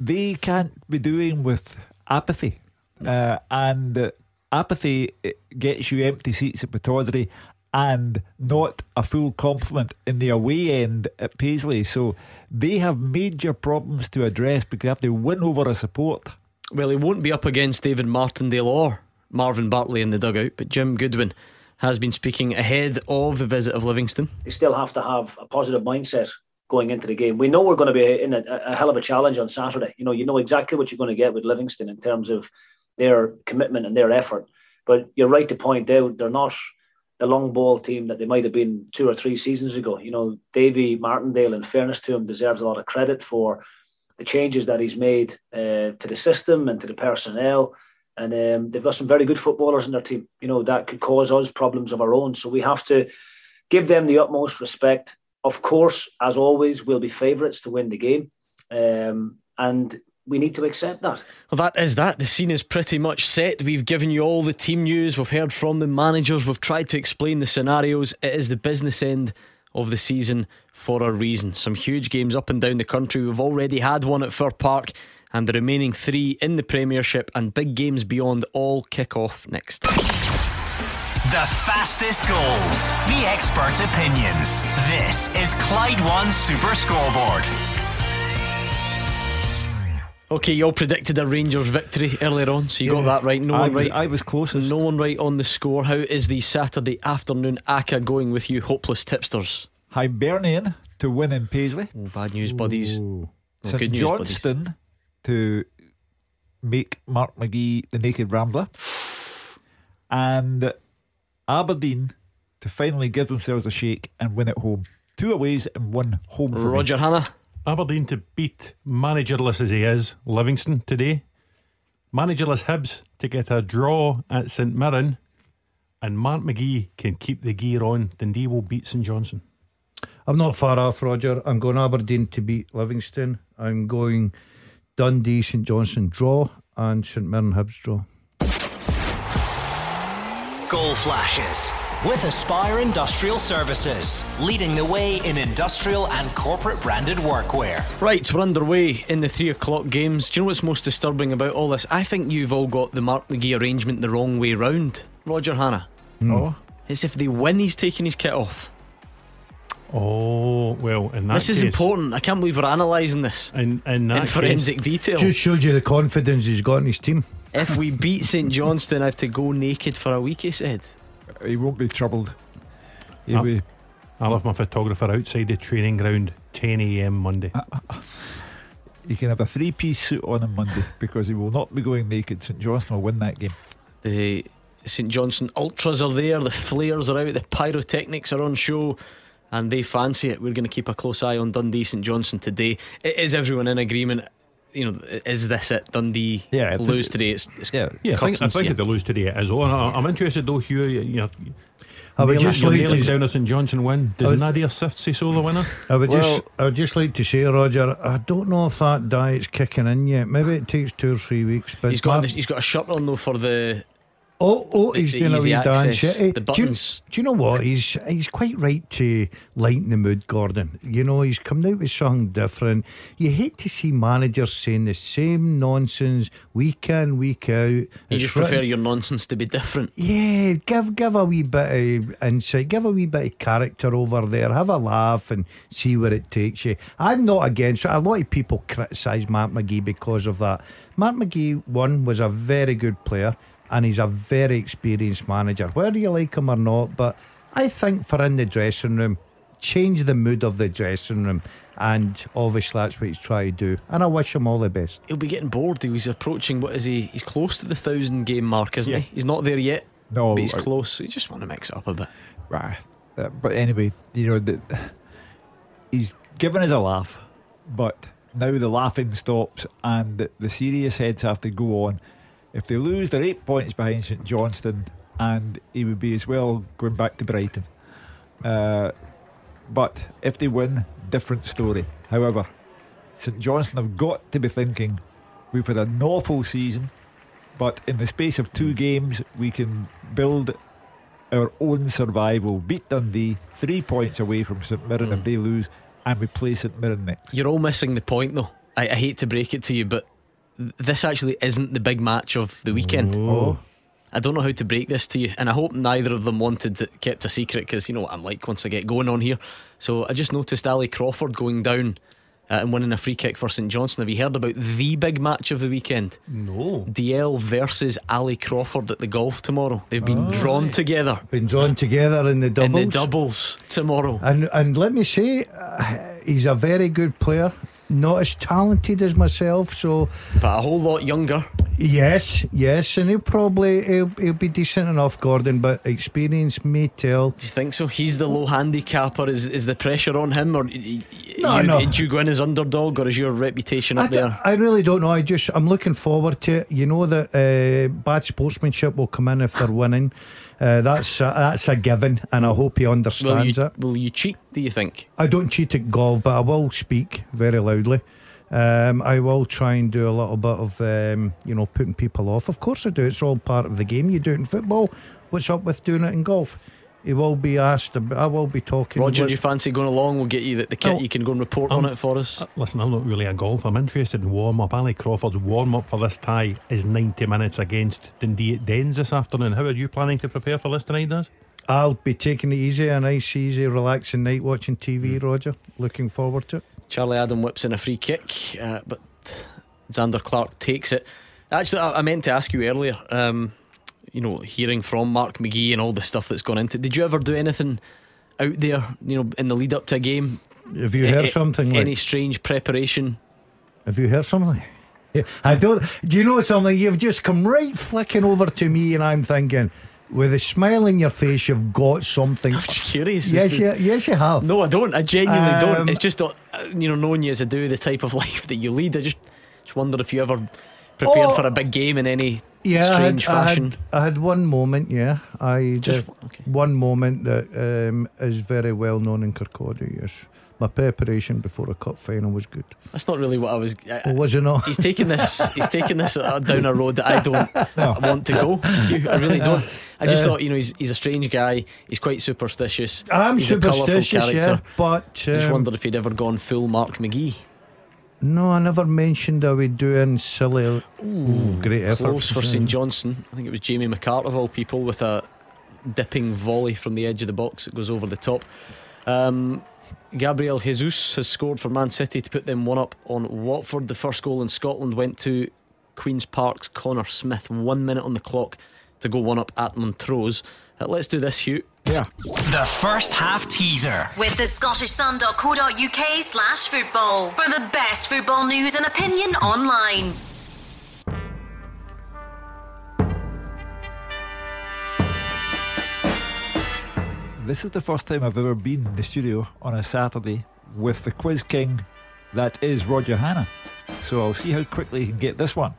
They can't be doing with apathy, uh, and uh, apathy gets you empty seats at Pittodrie and not a full complement in the away end at Paisley. So they have major problems to address because they have to win over a support. Well, he won't be up against David Martindale or Marvin Bartley in the dugout, but Jim Goodwin has been speaking ahead of the visit of Livingston. They still have to have a positive mindset going into the game. We know we're going to be in a, a hell of a challenge on Saturday. You know, you know exactly what you're going to get with Livingston in terms of their commitment and their effort. But you're right to point out they're not the long ball team that they might have been two or three seasons ago. You know, Davy Martindale, in fairness to him, deserves a lot of credit for the changes that he's made uh, to the system and to the personnel. And um, they've got some very good footballers in their team. You know, that could cause us problems of our own. So we have to give them the utmost respect. Of course, as always, we'll be favourites to win the game. Um, and we need to accept that. Well, that is that. The scene is pretty much set. We've given you all the team news. We've heard from the managers. We've tried to explain the scenarios. It is the business end of the season for a reason. Some huge games up and down the country. We've already had one at Fir Park, and the remaining three in the Premiership, and big games beyond all kick off next. The fastest goals, the expert opinions. This is Clyde One Super Scoreboard. Okay, you all predicted a Rangers victory earlier on, so you got that right. No I one was- right. I was closest. No one right on the score. How is the Saturday afternoon ACCA going with you, hopeless tipsters? Hibernian to win in Paisley. Oh, bad news, buddies. Oh, St good news, buddies. Johnston to make Mark McGhee the naked rambler. And Aberdeen to finally give themselves a shake and win at home. Two aways and one home for. Roger Hannan. Aberdeen to beat managerless as he is Livingston today. Managerless Hibs to get a draw at St Mirren. And Mark McGhee can keep the gear on. Dundee will beat St Johnstone. I'm not far off, Roger. I'm going Aberdeen to beat Livingston. I'm going Dundee, St Johnstone draw, and St Mirren Hibs draw. Goal flashes with Aspire Industrial Services, leading the way in industrial and corporate branded workwear. Right, we're underway in the three o'clock games. Do you know what's most disturbing about all this? I think you've all got the Mark McGhee arrangement the wrong way round. Roger Hannan. Hmm. Oh. It's if they win, he's taking his kit off. Oh, well, in that This is case- important. I can't believe we're analysing this in, in, that in forensic case- detail. Just shows you the confidence he's got in his team. if we beat St Johnstone, I have to go naked for a week, he said. He won't be troubled. He'll I'll, be, I'll have my photographer outside the training ground 10 a.m. Monday. he can have a three piece suit on on Monday because he will not be going naked. St Johnstone will win that game. The St Johnstone Ultras are there, the flares are out, the pyrotechnics are on show, and they fancy it. We're going to keep a close eye on Dundee St Johnstone today. I- Is everyone in agreement? You know, is this it? Dundee Yeah, I think- lose today. It's, it's yeah, Yeah, I think, I cuts think and if they lose today, it is. Oh, and I- I'm interested though, Hugh. You, you, I would nail- just you're like to- down a St Johnstone win. Does I would- Nadir Sift say so the winner? I would Well- just, I would just like to say, Roger, I don't know if that diet's kicking in yet. Maybe it takes two or three weeks. But He's got Mark- he's got a shirt on though for the Oh, oh, he's the doing a wee dance. yeah. Eh, the do you- Do you, know what? He's he's quite right to lighten the mood, Gordon. You know, he's coming out with something different. You hate to see managers saying the same nonsense week in, week out. You It's just prefer your nonsense to be different. Yeah, give give a wee bit of insight, give a wee bit of character over there, have a laugh and see where it takes you. I'm not against it. A lot of people criticise Mark McGhee because of that. Mark McGhee, one, was a very good player and he's a very experienced manager. Whether you like him or not, but I think for in the dressing room, change the mood of the dressing room. And obviously, that's what he's trying to do. And I wish him all the best. He'll be getting bored. He's approaching, what is he? He's close to the thousand game mark, isn't Yeah. he? He's not there yet. No, but he's I- close. You just want to mix it up a bit. Right. Uh, but anyway, you know, the, he's given us a laugh, but now the laughing stops and the, the serious heads have to go on. If they lose, they're eight points behind St Johnstone, and he would be as well going back to Brighton. Uh, but if they win, different story. However, St Johnstone have got to be thinking we've had an awful season, but in the space of two games, we can build our own survival. Beat Dundee, three points away from St Mirren if they lose, and we play St Mirren next. You're all missing the point, though. I, I hate to break it to you, but this actually isn't the big match of the weekend. Oh. I don't know how to break this to you, and I hope neither of them wanted it kept a secret because you know what I'm like once I get going on here. So I just noticed Ali Crawford going down uh, and winning a free kick for St Johnstone. Have you heard about the big match of the weekend? No. DL versus Ali Crawford at the golf tomorrow. They've been Oh. drawn together. Been drawn together in the doubles. In the doubles tomorrow. And and let me say, uh, he's a very good player. Not as talented as myself, so but a whole lot younger. Yes, yes, and he'll probably he'll, he'll be decent enough, Gordon. But experience may tell. Do you think so? He's the low handicapper. Is is the pressure on him, or No, you, no. do you go in as underdog, or is your reputation up I, there? I really don't know. I just I'm looking forward to it. You know that uh, bad sportsmanship will come in if they're winning. Uh, that's a, that's a given, and I hope he Will understands you, it. will you cheat? Do you think? I don't cheat at golf, but I will speak very loudly. Um, I will try and do a little bit of, um, you know, putting people off. Of course, I do. It's all part of the game. You do it in football. What's up with doing it in golf? He will be asked. ab- I will be talking. Roger, with- do you fancy going along? We'll get you the, the kit. Oh, you can go and report um, on it for us. Uh, Listen, I'm not really a golf. I'm interested in warm up. Ali Crawford's warm up for this tie is 90 minutes against Dundee at Dens this afternoon. How are you planning to prepare for this tonight, Daz? I'll be taking it easy, a nice, easy, relaxing night watching. TV. Roger, looking forward to it. Charlie Adam whips in a free kick, uh, but Zander Clark takes it. Actually, I, I meant to ask you earlier. Um, you know, hearing from Mark McGhee and all the stuff that's gone into. it, Did you ever do anything out there? You know, in the lead up to a game. Have you heard A- something like- Any strange preparation? Have you heard something? Yeah, I don't. Do you know something? You've just come right flicking over to me, and I'm thinking, with a smile in your face, you've got something. I'm just curious. Yes, you, yes, you have. No, I don't. I genuinely don't. Um, It's just uh, you know, knowing you as I do the type of life that you lead. I just just wonder if you ever prepared Oh. for a big game in any Yeah, strange I had, fashion. I had, I had one moment. Yeah, I Just- did one moment that um, is very well known in Kirkcaldy. Yes, my preparation before a cup final was good. That's not really what I was. I, Oh, was it not? He's taking this. He's taking this uh, down a road that I don't want to go. I really don't. I just Uh, thought, you know, he's he's a strange guy. He's quite superstitious. I'm he's superstitious, yeah, character. but I just um, wondered if he'd ever gone full Mark McGhee. No, I never mentioned I would do in silly. Ooh, great effort. Close for St Johnstone. I think it was Jamie McCart of all people with a dipping volley from the edge of the box. that goes over the top. Um, Gabriel Jesus has scored for Man City to put them one up on Watford. The first goal in Scotland went to Queen's Park's Connor Smith. One minute on the clock to go one up at Montrose. Uh, let's do this, Hugh. Yeah. The first half teaser. With the Scottish scottishsun.co.uk slash football for the best football news and opinion online. This is the first time I've ever been in the studio on a Saturday with the quiz king that is Roger Hannan. So I'll see how quickly he can get this one.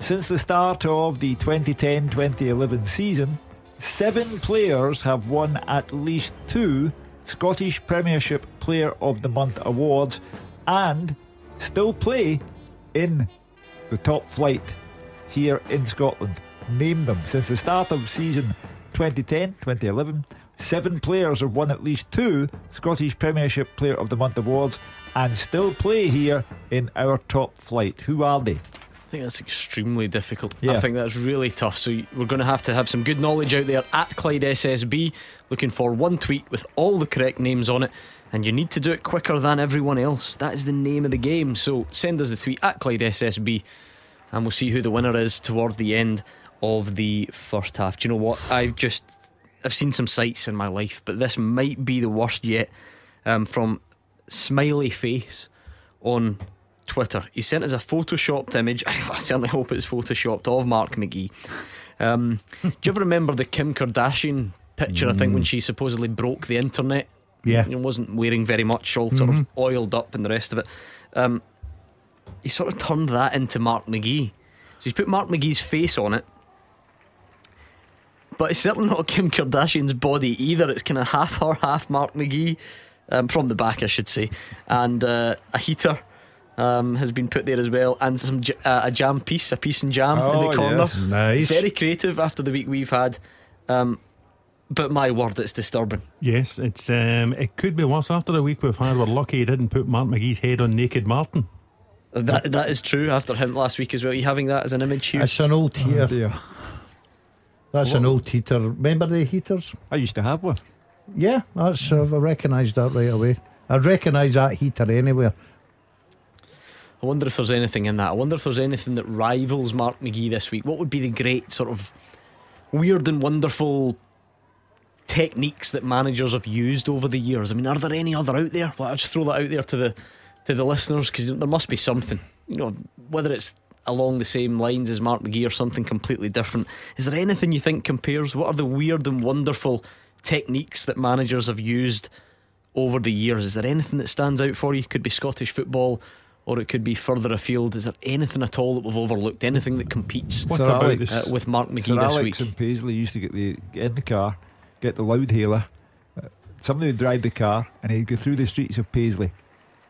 Since the start of the 2010 2011 season, seven players have won at least two Scottish Premiership Player of the Month awards and still play in the top flight here in Scotland. Name them. Since the start of season 2010 2011, seven players have won at least two Scottish Premiership Player of the Month awards and still play here in our top flight. Who are they? I think that's extremely difficult. Yeah. I think that's really tough. So we're going to have to have some good knowledge out there at Clyde SSB, looking for one tweet with all the correct names on it. And you need to do it quicker than everyone else. That is the name of the game. So send us the tweet at Clyde SSB, and we'll see who the winner is towards the end of the first half. Do you know what? I've just I've seen some sights in my life, but this might be the worst yet. Um, from Smiley Face on Twitter. He sent us a photoshopped image. I certainly hope it's photoshopped of Mark McGhee. Um, do you ever remember the Kim Kardashian picture? I think when she supposedly broke the internet. Yeah. You know, wasn't wearing very much, all sort of oiled up and the rest of it. Um, he sort of turned that into Mark McGhee. So he's put Mark McGhee's face on it. But it's certainly not Kim Kardashian's body either. It's kind of half her, half Mark McGhee. Um, from the back, I should say. And uh, a heater um, has been put there as well. And some j- uh, a jam piece, a piece and jam in Oh, the corner. yes. Nice. Very creative after the week we've had. Um, but my word, it's disturbing. Yes, it's um, it could be worse after the week we've had. We're lucky he didn't put Mark McGhee's head on naked Martin. That that is true. After him last week as well, you having that as an image here? It's an old heater. Oh, dear. That's an old heater. Remember the heaters? I used to have one. Yeah, that's uh, I recognised that right away. I'd recognise that heater anywhere. I wonder if there's anything in that. I wonder if there's anything that rivals Mark McGhee this week. What would be the great sort of weird and wonderful techniques that managers have used over the years? I mean, are there any other out there? Well, I'll just throw that out there to the to the listeners because there must be something. You know, whether it's along the same lines as Mark McGhee or something completely different. Is there anything you think compares? What are the weird and wonderful techniques that managers have used over the years? Is there anything that stands out for you? Could be Scottish football or it could be further afield. Is there anything at all that we've overlooked? Anything that competes What about Alex- this? uh, with Mark McGhee Sir this Alex week? and Paisley used to get the get in the car, get the loud hailer. uh, Somebody would drive the car, and he'd go through the streets of Paisley.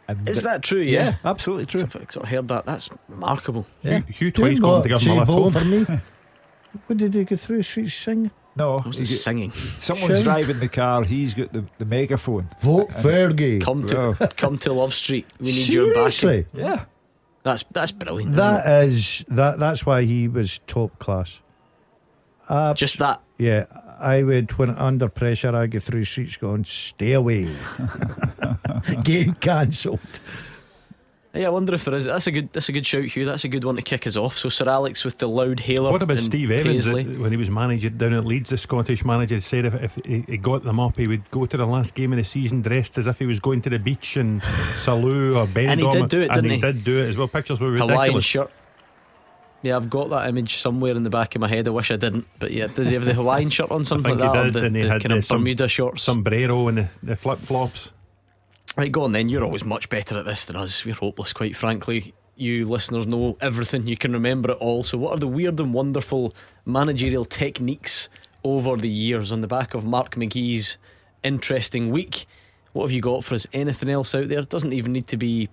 And Is th- that true? Yeah. absolutely true. I've sort of heard that. That's remarkable. Yeah. Hugh, Hugh Do twice got him to give him a lift home. for me. what did he go through the streets singing? No, What's you he singing? someone's Shouting. driving the car. He's got the, the megaphone. Vote Fergie. Come to Wow. come to Love Street. We need your backing. Seriously? Yeah, That's that's brilliant. isn't That is that. That's why he was top class. it? Just that. Yeah, I would when under pressure. I go through streets going, "Stay away." Game cancelled. Yeah, I wonder if there is. That's a good. That's a good shout, Hugh. That's a good one to kick us off. So Sir Alex with the loud hailer. What about Steve Evans that- when he was manager down at Leeds? The Scottish manager said if, if he, he got them up, he would go to the last game of the season dressed as if he was going to the beach in Salou or Benidorm. And he did do it, didn't he? he? did do it as well. Pictures were ridiculous. Hawaiian shirt. Yeah, I've got that image somewhere in the back of my head. I wish I didn't. But yeah, did he have the Hawaiian shirt on something like that? did, the, and he the had kind uh, of some Bermuda shorts. sombrero and the, the flip flops. Right, go on then. You're always much better at this than us. We're hopeless, quite frankly. You listeners know everything. You can remember it all. So, what are the weird and wonderful managerial techniques over the years on the back of Mark McGhee's interesting week? What have you got for us? Anything else out there? It doesn't even need to be,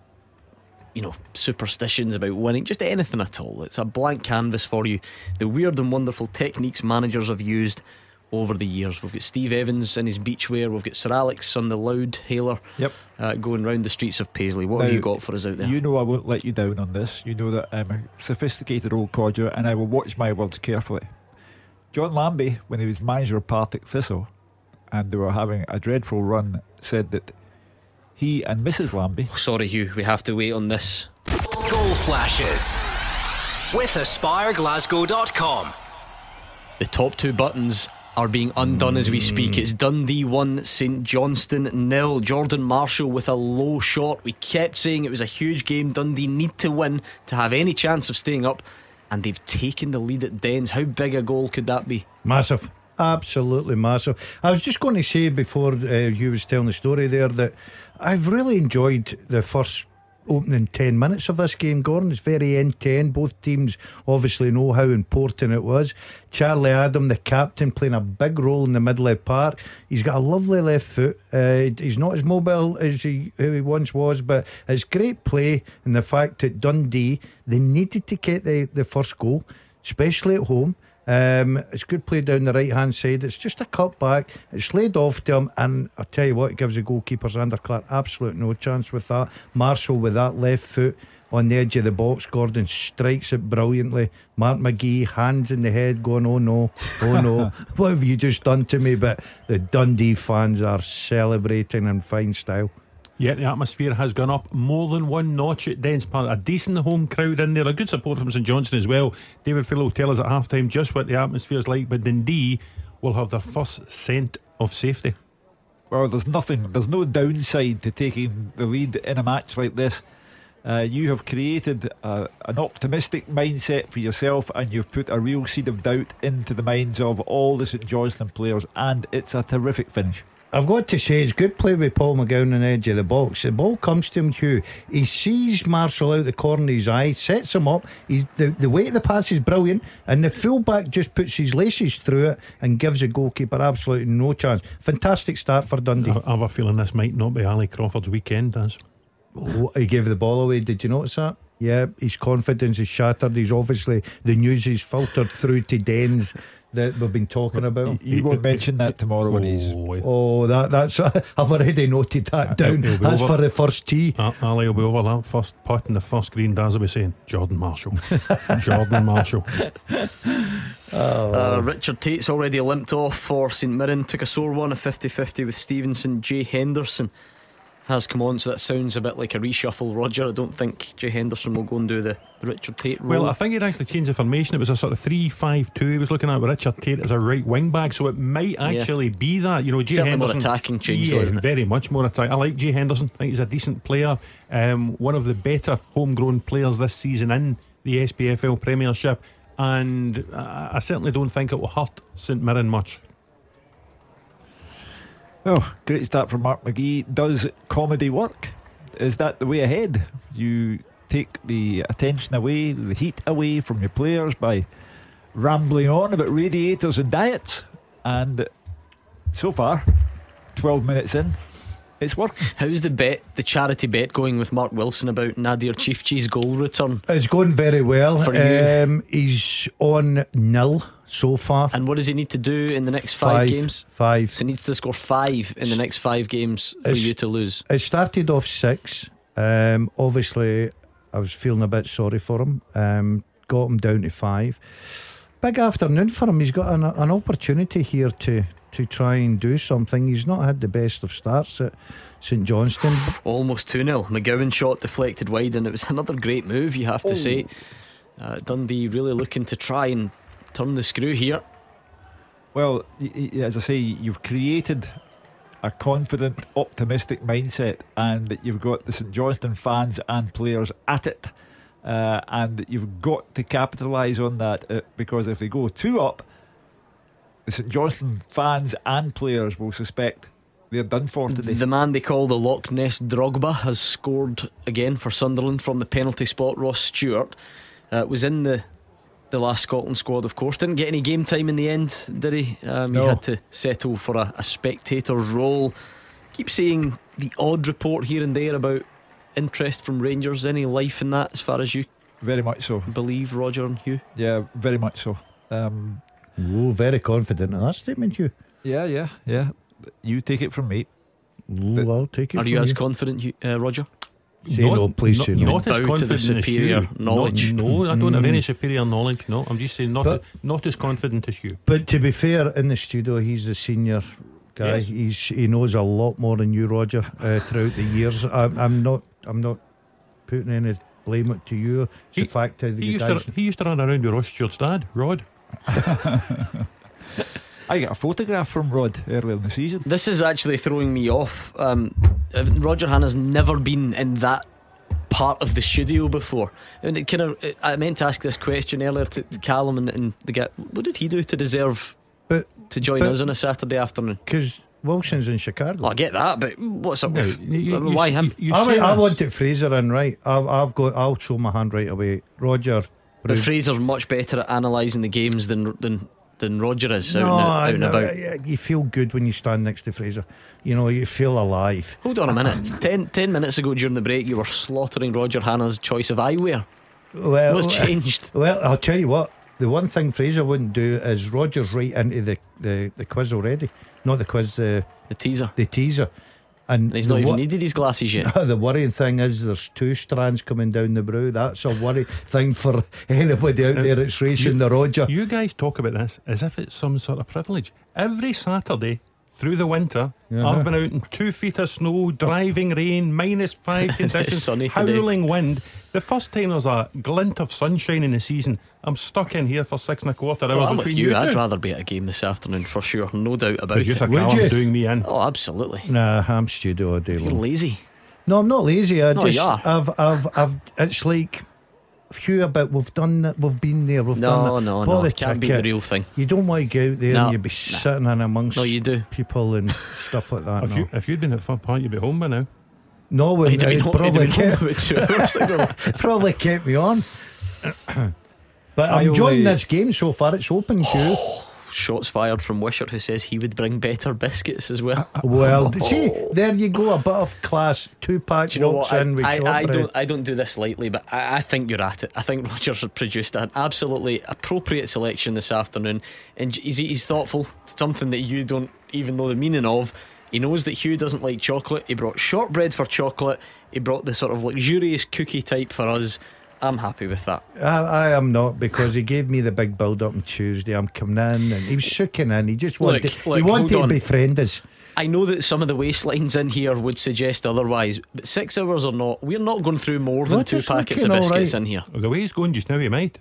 you know, superstitions about winning. Just anything at all. It's a blank canvas for you. The weird and wonderful techniques managers have used over the years. We've got Steve Evans in his beachwear. We've got Sir Alex on the loud hailer Yep. uh, going round the streets of Paisley. What have you got for us out there? You know I won't let you down on this. You know that I'm a sophisticated old codger and I will watch my words carefully. John Lambie, when he was manager of Partick Thistle and they were having a dreadful run, said that he and Mrs. Lambie Sorry, Hugh, we have to wait on this. Goal flashes with AspireGlasgow.com. The top two buttons are being undone as we speak. It's Dundee 1, St Johnstone nil. Jordan Marshall with a low shot. We kept saying it was a huge game. Dundee need to win to have any chance of staying up. And they've taken the lead at Dens. How big a goal could that be? Massive. Absolutely massive. I was just going to say before uh, you was telling the story there that I've really enjoyed the first opening 10 minutes of this game, Gordon. It's very end to end. Both teams obviously know how important it was. Charlie Adam, the captain, playing a big role in the middle of the park. He's got a lovely left foot. Uh, he's not as mobile as he, who he once was, but it's great play. And the fact that Dundee, they needed to get the, the first goal, especially at home. Um, it's good play down the right hand side. It's just a cut back. It's laid off to him, and I tell you what, it gives the goalkeeper Zander Clark absolute no chance with that. Marshall with that left foot on the edge of the box. Gordon strikes it brilliantly. Mark McGhee hands in the head, going, "Oh no, oh no, what have you just done to me?" But the Dundee fans are celebrating in fine style. Yeah, the atmosphere has gone up more than one notch at Dens Park. A decent home crowd in there, a good support from St Johnstone as well. David Friel will tell us at half time just what the atmosphere is like. But Dundee, will have their first scent of safety. Well, there's nothing, there's no downside to taking the lead in a match like this. Uh, you have created an optimistic mindset for yourself and you've put a real seed of doubt into the minds of all the St Johnstone players, and it's a terrific finish. I've got to say, it's good play with Paul McGowan on the edge of the box. The ball comes to him, Hugh. He sees Marshall out the corner of his eye, sets him up. He, the, the weight of the pass is brilliant, and the fullback just puts his laces through it and gives the goalkeeper absolutely no chance. Fantastic start for Dundee. I, have a feeling this might not be Ali Crawford's weekend, Daz. Oh, he gave the ball away. Did you notice that? Yeah, his confidence is shattered. He's obviously the news is filtered through to Dens that we've been talking about. You won't mention that tomorrow when he's. Oh, that that's I've already noted that down. He'll be That's over- for the first tee. Uh, Ali will be over that first putt in the first green. Daz will be saying, Jordan Marshall. Jordan Marshall. Uh, Richard Tait's already limped off for St Mirren. Took a sore one, a 50 50 with Stevenson. Jay Henderson has come on, so that sounds a bit like a reshuffle. Roger, I don't think Jay Henderson will go and do the, the Richard Tait role. Well, I think he'd actually changed the formation. It was a sort of 3 5 2 he was looking at with Richard Tait as a right wing back, so it might actually be that. You know, Jay Certainly more Henderson. attacking change, yeah, though, isn't it? very much more attacking. I like Jay Henderson. I think he's a decent player. Um, one of the better homegrown players this season in the SPFL Premiership. And I I certainly don't think it will hurt St Mirren much. Oh, great start from Mark McGhee. Does comedy work? Is that the way ahead? You take the attention away, the heat away from your players by rambling on about radiators and diets. And so far, 12 minutes in, it's working. How's the bet, the charity bet going with Mark Wilson about Nadir Ciftci goal return? It's going very well. For you. Um, he's on nil so far. And what does he need to do in the next five, Five. games? Five. So he needs to score five in the next five games for It's- you to lose. It started off six. Um, obviously, I was feeling a bit sorry for him. Um, got him down to five. Big afternoon for him. He's got an, an opportunity here to to try and do something. He's not had the best of starts at St Johnstone. Almost 2 0. McGowan shot deflected wide, and it was another great move, you have to Oh. say. Uh, Dundee really looking to try and turn the screw here. Well, y- y- as I say, you've created a confident, optimistic mindset, and that you've got the St Johnstone fans and players at it. Uh, and you've got to capitalise on that uh, because if they go two up, the St Johnstone fans and players will suspect they're done for today. The man they call the Loch Ness Drogba has scored again for Sunderland from the penalty spot. Ross Stewart uh, was in the the last Scotland squad, of course. Didn't get any game time in the end, did he? Um, No. He had to settle for a, a spectator's role. Keep seeing the odd report here and there about interest from Rangers. Any life in that, as far as you Very much so. believe, Roger and Hugh? Yeah, very much so. Um, Oh, very confident in that statement, you. yeah, yeah, yeah. You take it from me. Oh, I'll take it. Are from you as confident, Hugh- uh, Roger? Say no, please not, say no. not as Bow to the confident as superior you. knowledge. Not- no, I don't have Mm. any superior knowledge. No, I'm just saying not But- not as confident as you. But to be fair, in the studio, he's the senior guy. Yes. He's he knows a lot more than you, Roger, uh, throughout the years. I'm, I'm not I'm not putting any blame it to you. It's He- the fact that He the used, guys. to, he used to run around with Ross Stewart's dad, Rod. I got a photograph from Rod earlier in the season. This is actually throwing me off. Um, uh, Roger Hannan's never been in that part of the studio before, and it kind of. I meant to ask this question earlier to Callum and, and the guy. What did he do to deserve But to join but- us on a Saturday afternoon? Because Wilson's in Chicago. Well, I get that, but what's up No, with you- you- why you- him? you I, say want- I this. wanted Fraser in right. I've, I've got. I'll show my hand right away. Roger. But Brown- Fraser's much better at analysing the games than than than Roger is out, no, and, out and about. you feel good when you stand next to Fraser. You know, you feel alive. Hold on a minute. ten, ten minutes ago during the break, you were slaughtering Roger Hannan's choice of eyewear. Well, What's changed? Well, I'll tell you what. The one thing Fraser wouldn't do is Roger's right into the, the, the quiz already. Not the quiz, the The teaser. the teaser. And And he's not even wo- needed his glasses yet. the worrying thing is there's two strands coming down the brow. That's a worry thing for anybody out there that's racing the Roger. You guys talk about this as if it's some sort of privilege. Every Saturday through the winter, Uh-huh. I've been out in two feet of snow, driving rain, minus five conditions, sunny today. howling wind The first time there's a glint of sunshine in the season, I'm stuck in here for six and a quarter hours. Well, I'm with between you. I'd rather be at a game this afternoon for sure, no doubt about Youth it. of Callum's doing me in. Oh, absolutely. Nah, I'm studio all day You're long. lazy. No, I'm not lazy. I No, just, you are. I've, I've, I've. It's like. Phew, but we've done that. We've been there. We've No, done that. no, Bought no. the Can't be the real thing. You don't want to go out there No, and you'd be nah. sitting in amongst No, you do. people and stuff like that. If, no. you, if you'd been at Fun Park, you'd be home by now. No, we He'd have been it's he'd probably been kept, two hours ago. probably kept me on. but I'm enjoying this game so far. It's open, oh, Q. Shots fired from Wishart, who says he would bring better biscuits as well. Well, see, oh. there you go. A bit of class. Two pack you know what? I, with I, I don't. I don't do this lightly, but I, I think you're at it. I think Rogers produced an absolutely appropriate selection this afternoon, and he's, he's thoughtful. Something that you don't even know the meaning of. He knows that Hugh doesn't like chocolate. He brought shortbread for chocolate. He brought the sort of luxurious cookie type for us. I'm happy with that. I, I am not because he gave me the big build up on Tuesday. I'm coming in and he was shooking in. He just wanted, Look, he wanted to befriend us. I know that some of the waistlines in here would suggest otherwise, but six hours or not, we're not going through more than two packets of biscuits alright. in here. The way he's going just now, he might.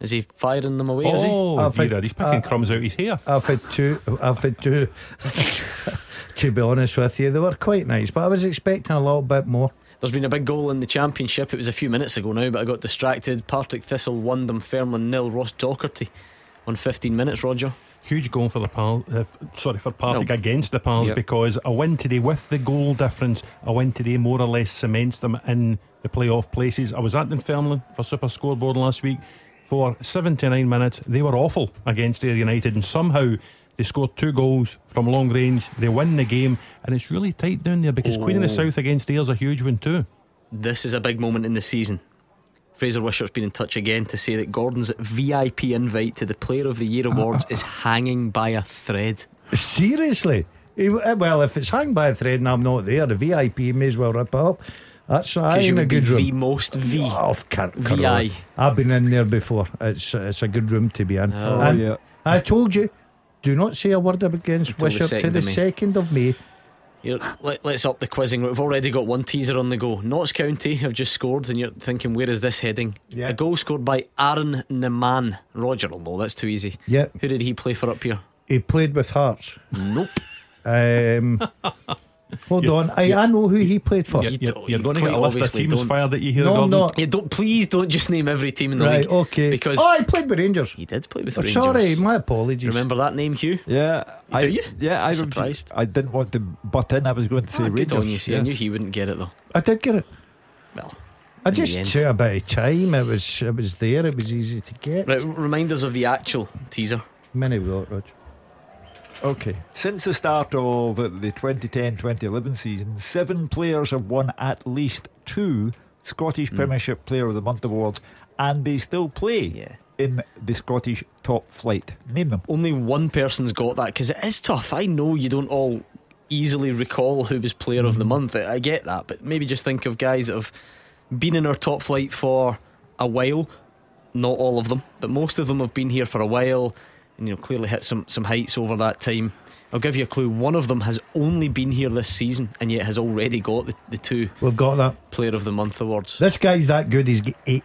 Is he firing them away? is he? Oh, I've had- Vera, he's picking uh, crumbs out his hair. I've had two. I've had two. to be honest with you, they were quite nice, but I was expecting a little bit more. There's been a big goal in the championship. It was a few minutes ago now, but I got distracted. Partick Thistle won Dunfermline nil. Ross Docherty on 15 minutes. Roger. Huge goal for the Pals. Uh, sorry for Partick No. against the Pals Yep. because a win today with the goal difference, a win today more or less cements them in the playoff places. I was at Dunfermline for Super Scoreboard last week for 79 minutes. They were awful against Ayr United, and somehow they scored two goals from long range. They win the game, and it's really tight down there because Queen of the Oh. South against Ayr's a huge one too. This is a big moment in the season. Fraser Wishart's been in touch again to say that Gordon's VIP invite to the Player of the Year awards is hanging by a thread. Seriously? Uh, Well, if it's hung by a thread and I'm not there, the VIP may as well rip it up. That's I in a good room. the most V. Oh, of car- VI. I've been in there before. It's it's a good room to be in. Oh, and yeah. I told you, do not say a word against Until the to the of May. second of May. Here, let, us up the quizzing. We've already got one teaser on the go. Notts County have just scored, and you're thinking, where is this heading? Yeah. A goal scored by Aaron Nemane. Roger will know, that's too easy. Yeah. Who did he play for up here? He played with Hearts. Nope. Um, hold on, I, I know who he played for. You're, you're, you're going to get a quite list of obviously teams don't. fired at you here, No, Gordon. no. Yeah, don't please don't just name every team in the Right, league. okay. Because oh, he played with Rangers. he did play with I'm Rangers. sorry, my apologies. Remember that name, Hugh? Yeah, I, you? yeah, I I'm surprised. I didn't want to butt in. I was going to say Ah, good on you. See, I knew he wouldn't get it though. I did get it. Well, I just end. took a bit of time. It was it was there. It was easy to get. Right, reminders of the actual teaser. Many we got, Rog. Okay. Since the start of the 2010 2011 season, seven players have won at least two Scottish hmm. Premiership Player of the Month awards, and they still play Yeah. in the Scottish top flight. Name them. Only one person's got that because it is tough. I know you don't all easily recall who was player of the hmm. month. I I get that, but maybe just think of guys that have been in our top flight for a while. Not all of them, but most of them have been here for a while, and you know clearly hit some some heights over that time. I'll give you a clue. One of them has only been here this season, and yet has already got the, the two We've got that. Player of the Month awards. This guy's that good. He's eight.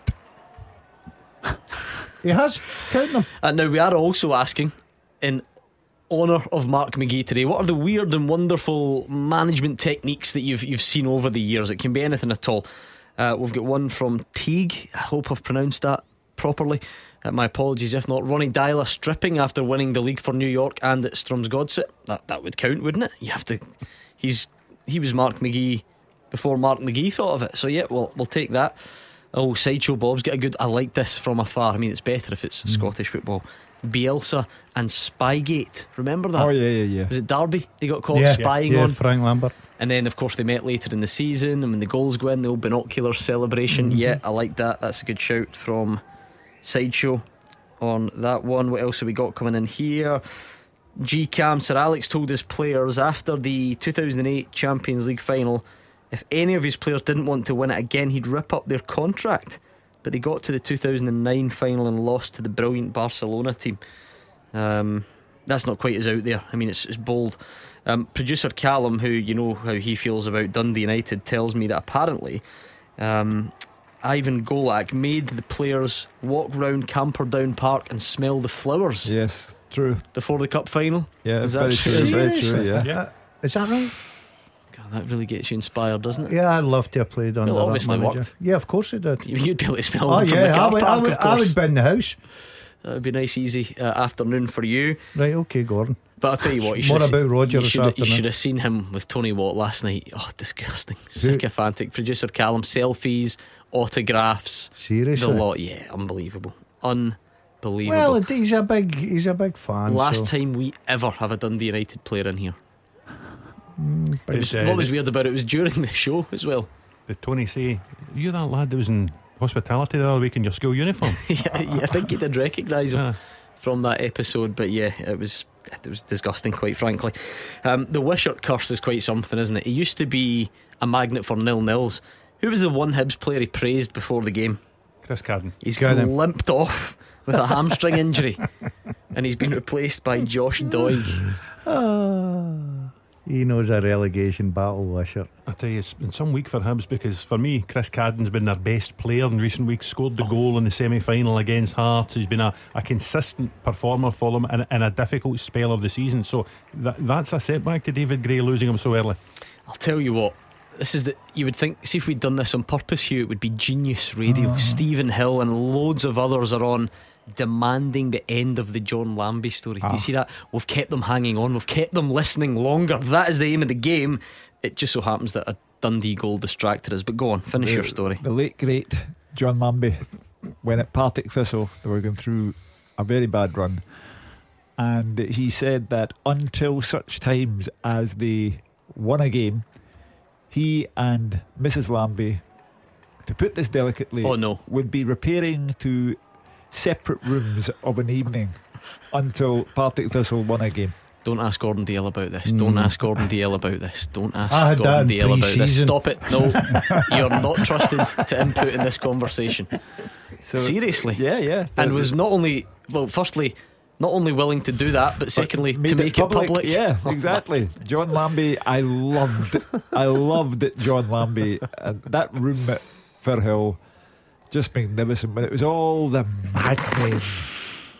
he has. Count them. And now we are also asking, in honour of Mark McGhee today, what are the weird and wonderful management techniques that you've you've seen over the years? It can be anything at all. Uh, we've got one from Teague. I hope I've pronounced that properly. Uh, my apologies if not. Ronny Deila stripping after winning the league for New York and at Strømsgodset. That that would count, wouldn't it? You have to. He's he was Mark McGhee before Mark McGhee thought of it. So yeah, we'll we'll take that. Oh, sideshow Bob's get a good. I like this from afar. I mean, it's better if it's Scottish football. Bielsa and Spygate. Remember that? Oh, yeah, yeah, yeah. Was it Derby? They got caught yeah, spying yeah, on. Frank Lampard. And then, of course, they met later in the season. And when the goals go in, the old binocular celebration. Mm-hmm. Yeah, I like that. That's a good shout from Sideshow on that one. What else have we got coming in here? G Cam, Sir Alex told his players after the 2008 Champions League final if any of his players didn't want to win it again, he'd rip up their contract. But they got to the 2009 final and lost to the brilliant Barcelona team. Um, that's not quite as out there. I mean, it's, it's bold. Um, producer Callum, who you know how he feels about Dundee United, tells me that apparently um, Ivan Golac made the players walk round Camperdown Park and smell the flowers. Yes, true. Before the cup final. Yeah, is that very true? true. Is Very true. Yeah. Yeah. Is that right? God, that really gets you inspired, doesn't it? Yeah, I'd love to have played under Well, that obviously manager. worked. Yeah, of course it did. You'd be able to smell Oh them from yeah, the car I would, park, I would, of I would be in the house. That would be a nice, easy uh, afternoon for you. Right, okay, Gordon. But I'll tell you what, you More should about Roger you should, you should have seen him with Tony Watt last night. Oh, disgusting, sycophantic. Producer Callum, selfies, autographs, Seriously? the lot. Yeah, unbelievable, unbelievable. Well, he's a big, he's a big fan. Last so. time we ever have a Dundee United player in here. Mm, It was, what was weird about it was during the show as well. Did Tony say, you're that lad that was in hospitality the other week in your school uniform? yeah, yeah, I think he did recognise him Ah. from that episode, but yeah, it was it was disgusting, quite frankly. Um, the Wishart curse is quite something, isn't it? He used to be a magnet for nil nils. Who was the one Hibs player he praised before the game? Chris Cadden. He's Got him. limped off with a hamstring injury, and he's been replaced by Josh Doig. Ah, he knows a relegation battle, Wisher. I tell you, it's been some week for Hibs because for me, Chris Cadden's been their best player in recent weeks. Scored the goal in the semi final against Hearts. He's been a, a consistent performer for them in, in a difficult spell of the season. So that, that's a setback to David Gray losing him so early. I'll tell you what. This is the you would think. See if we'd done this on purpose, Hugh, it would be genius radio. Stephen Hill and loads of others are on demanding the end of the John Lambie story. Do Ah. you see that? We've kept them hanging on. We've kept them listening longer. That is the aim of the game. It just so happens that a Dundee goal distracted us. But go on, finish your story. The late great John Lambie, when at Partick Thistle, they were going through a very bad run, and he said that until such times as they won a game, he and Mrs. Lambie, to put this delicately, Oh, no. would be repairing to separate rooms of an evening until Partick Thistle won a game. Don't ask Gordon Dalziel about this. Don't Mm. ask Gordon Dalziel about this. Don't ask I had that Gordon in Dalziel about this. Stop it. No, you're not trusted to input in this conversation. So, Seriously. Yeah, yeah. and was not only well, firstly, not only willing to do that, but secondly made to make it public. Yeah, Oh, exactly. John Lambie, I loved, I loved it. John Lambie, and that room at Firhill, just magnificent. But it was all the madmen.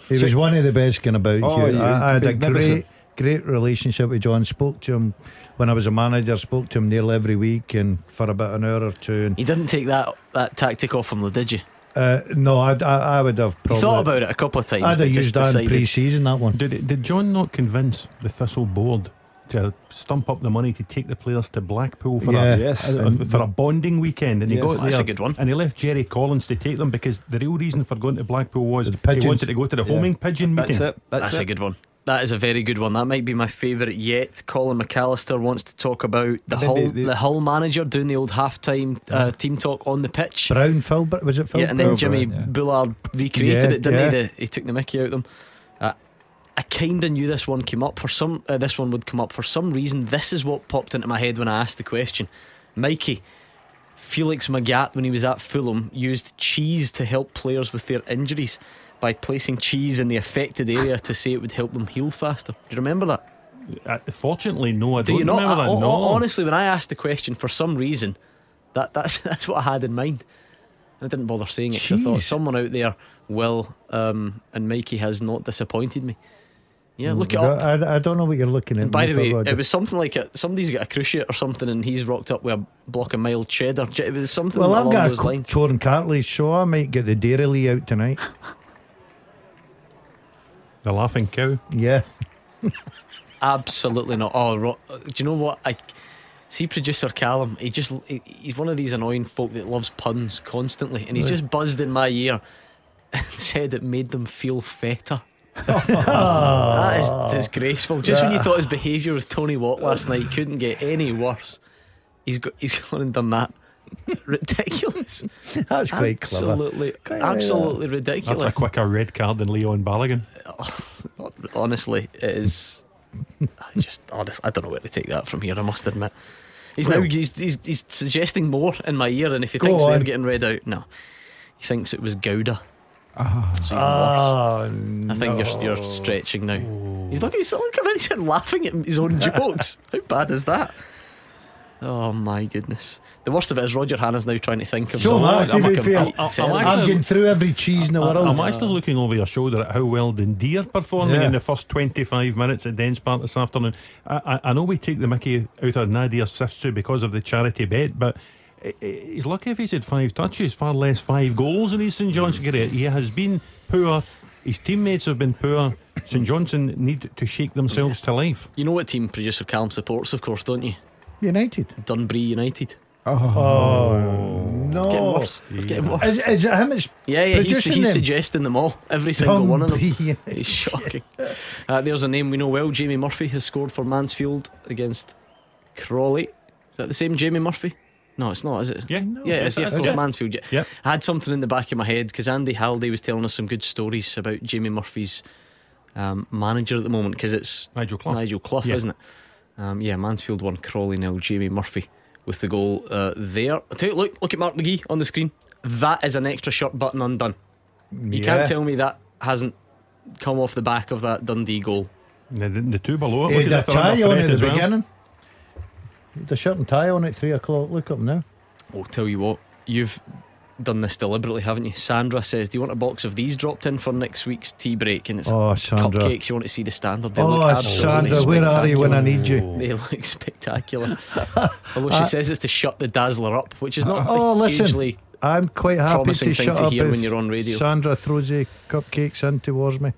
He So- was one of the best going about. Oh, Hugh. he I, I had a great, great relationship with John. Spoke to him when I was a manager. Spoke to him nearly every week and for about an hour or two. And You didn't take that that tactic off him, though, did you? Uh, no, I'd, I, I would have You thought about it a couple of times. I'd have used that in pre-season. That one. Did, did John not convince the Thistle board to stump up the money to take the players to Blackpool for, Yeah. a, Yes. a- a- for a bonding weekend? And he Yes. got That's there a good one. and he left Gerry Collins to take them because the real reason for going to Blackpool was he wanted to go to the Yeah. homing pigeon meeting. That's it. That's, That's it. a good one. That is a very good one. That might be my favourite yet. Colin McAllister wants to talk about the Hull, they- they- the Hull manager doing the old halftime uh, team talk on the pitch. Brown Phil, was it Phil? Yeah, and then Phil Jimmy Brown, yeah. Bullard recreated Yeah, it, didn't yeah. he? The, he took the Mickey out of them. Uh, I kind of knew this one came up for some. Uh, this one would come up for some reason. This is what popped into my head when I asked the question. Mikey, Felix Magath, when he was at Fulham, used cheese to help players with their injuries by placing cheese in the affected area to say it would help them heal faster. Do you remember that? Uh, fortunately, no, I Do don't you not? remember I- that. no. honestly, when I asked the question, for some reason, that that's that's what I had in mind. I didn't bother saying it because I thought someone out there will, um, and Mikey has not disappointed me. Yeah, look it I, up. I, I don't know what you're looking at. And by the way, it was something like a, somebody's got a cruciate or something, and he's rocked up with a block of mild cheddar. It was something Well, I've got a lines. torn cartilage, so I might get the Dairy out tonight. The laughing cow. Yeah. Absolutely not. Oh, ro- do you know what? I see producer Callum. He just he, he's one of these annoying folk that loves puns constantly, and he's Right. just buzzed in my ear and said it made them feel feta. Ah. that is disgraceful. Just when you thought his behaviour with Tony Watt last night couldn't get any worse, he's got he's gone and done that. Ridiculous. That's quite clever. absolutely, Quite like absolutely That's ridiculous. a quicker red card than Leon Balogun. Honestly, it is. I just, honest, I don't know where to take that from here. I must admit. He's Well- now he's, he's he's suggesting more in my ear, and if he Go thinks they're getting read out, no, he thinks it was Gouda. Ah. So even worse. Ah, I think you're you're stretching now. He's looking. He's looking. He's laughing at his own jokes. How bad is that? Oh my goodness. The worst of it is Roger Hannan's now trying to think of So some- am I, to I'm be a fair. I'm- I'm I'm getting through every cheese in the world. I'm actually looking over your shoulder at how well Dundee are performing Yeah. in the first 25 minutes at Dens Park this afternoon. I, I, I know we take the mickey out of Nadir Ciftci because of the charity bet, but i- i- he's lucky if he's had five touches, far less five goals in his St Johnstone mm. career. He has been poor. His teammates have been poor. St Johnstone need to shake themselves to life. You know what team producer Callum supports, of course, don't you? United. Dunbury United. Oh, no. Getting worse. They're Getting worse. Is, is it him that's Yeah, yeah, he's, he's them? suggesting them all, every single one of them. Dunbury It's shocking. Uh, there's a name we know well. Jamie Murphy has scored for Mansfield against Crawley. Is that the same Jamie Murphy? No, it's not, is it? Yeah, no, yeah, it's yeah, that's it. Mansfield. Yeah. Yep. I had something in the back of my head because Andy Halliday was telling us some good stories about Jamie Murphy's um, manager at the moment because it's Nigel Clough. Nigel Clough, Yeah. isn't it? Um, yeah, Mansfield won Crawley nil. Jamie Murphy with the goal uh, there. I tell you, look, look at Mark McGhee on the screen. That is an extra shirt button undone. You Yeah. can't tell me that hasn't come off the back of that Dundee goal. The, the, the two below it, He look had as a if they're under tie on at the well. beginning. He had a shirt and tie on at three o'clock. Look up now. I'll tell you what, you've done this deliberately, haven't you? Sandra says, Do you want a box of these dropped in for next week's tea break? And it's Oh, Sandra. cupcakes. You want to see the standard? They Oh, Sandra, where are you when I need you? They look spectacular. Although she Uh, says it's to shut the dazzler up, which is not Oh, listen. I'm quite happy promising to thing shut to up when you're on radio. Sandra throws the cupcakes in towards me.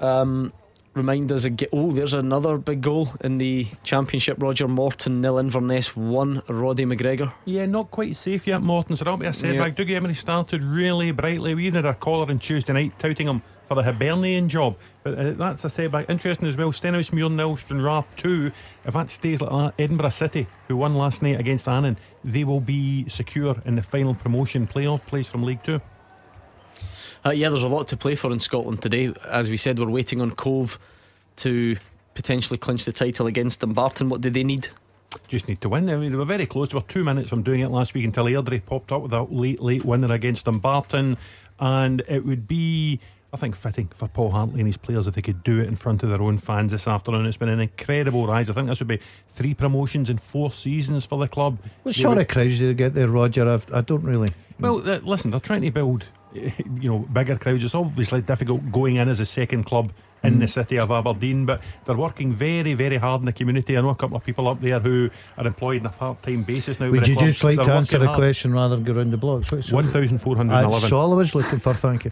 Um, remind us again. Oh, there's another big goal in the championship. Roger Morton nil Inverness one. Roddy McGregor. Yeah, not quite safe yet, Morton. So that'll be a setback. Yeah. Dougie Imrie started really brightly. We even had a caller on Tuesday night touting him for the Hibernian job. But uh, that's a setback. Interesting as well. Stenhousemuir nil, Stranraer 2. If that stays like that, Edinburgh City, who won last night against Annan, they will be secure in the final promotion playoff place from League Two. Uh, yeah, there's a lot to play for in Scotland today. As we said, we're waiting on Cove to potentially clinch the title against Dumbarton. What do they need? Just need to win. I mean, they were very close. They were two minutes from doing it last week until Airdrie popped up with that late, late winner against Dumbarton. And it would be, I think, fitting for Paul Hartley and his players if they could do it in front of their own fans this afternoon. It's been an incredible rise. I think this would be three promotions in four seasons for the club. What They sort would- of crowds do they get there, Roger? I've, I don't really. well, uh, listen, they're trying to build, uh, you know, bigger crowds. It's obviously difficult going in as a second club in Mm. the city of Aberdeen, but they're working very, very hard in the community. I know a couple of people up there who are employed on a part-time basis now. Would you club. just like They're to answer the hard. question rather than go round the blocks? What's- 1,411. That's all I was looking for, thank you.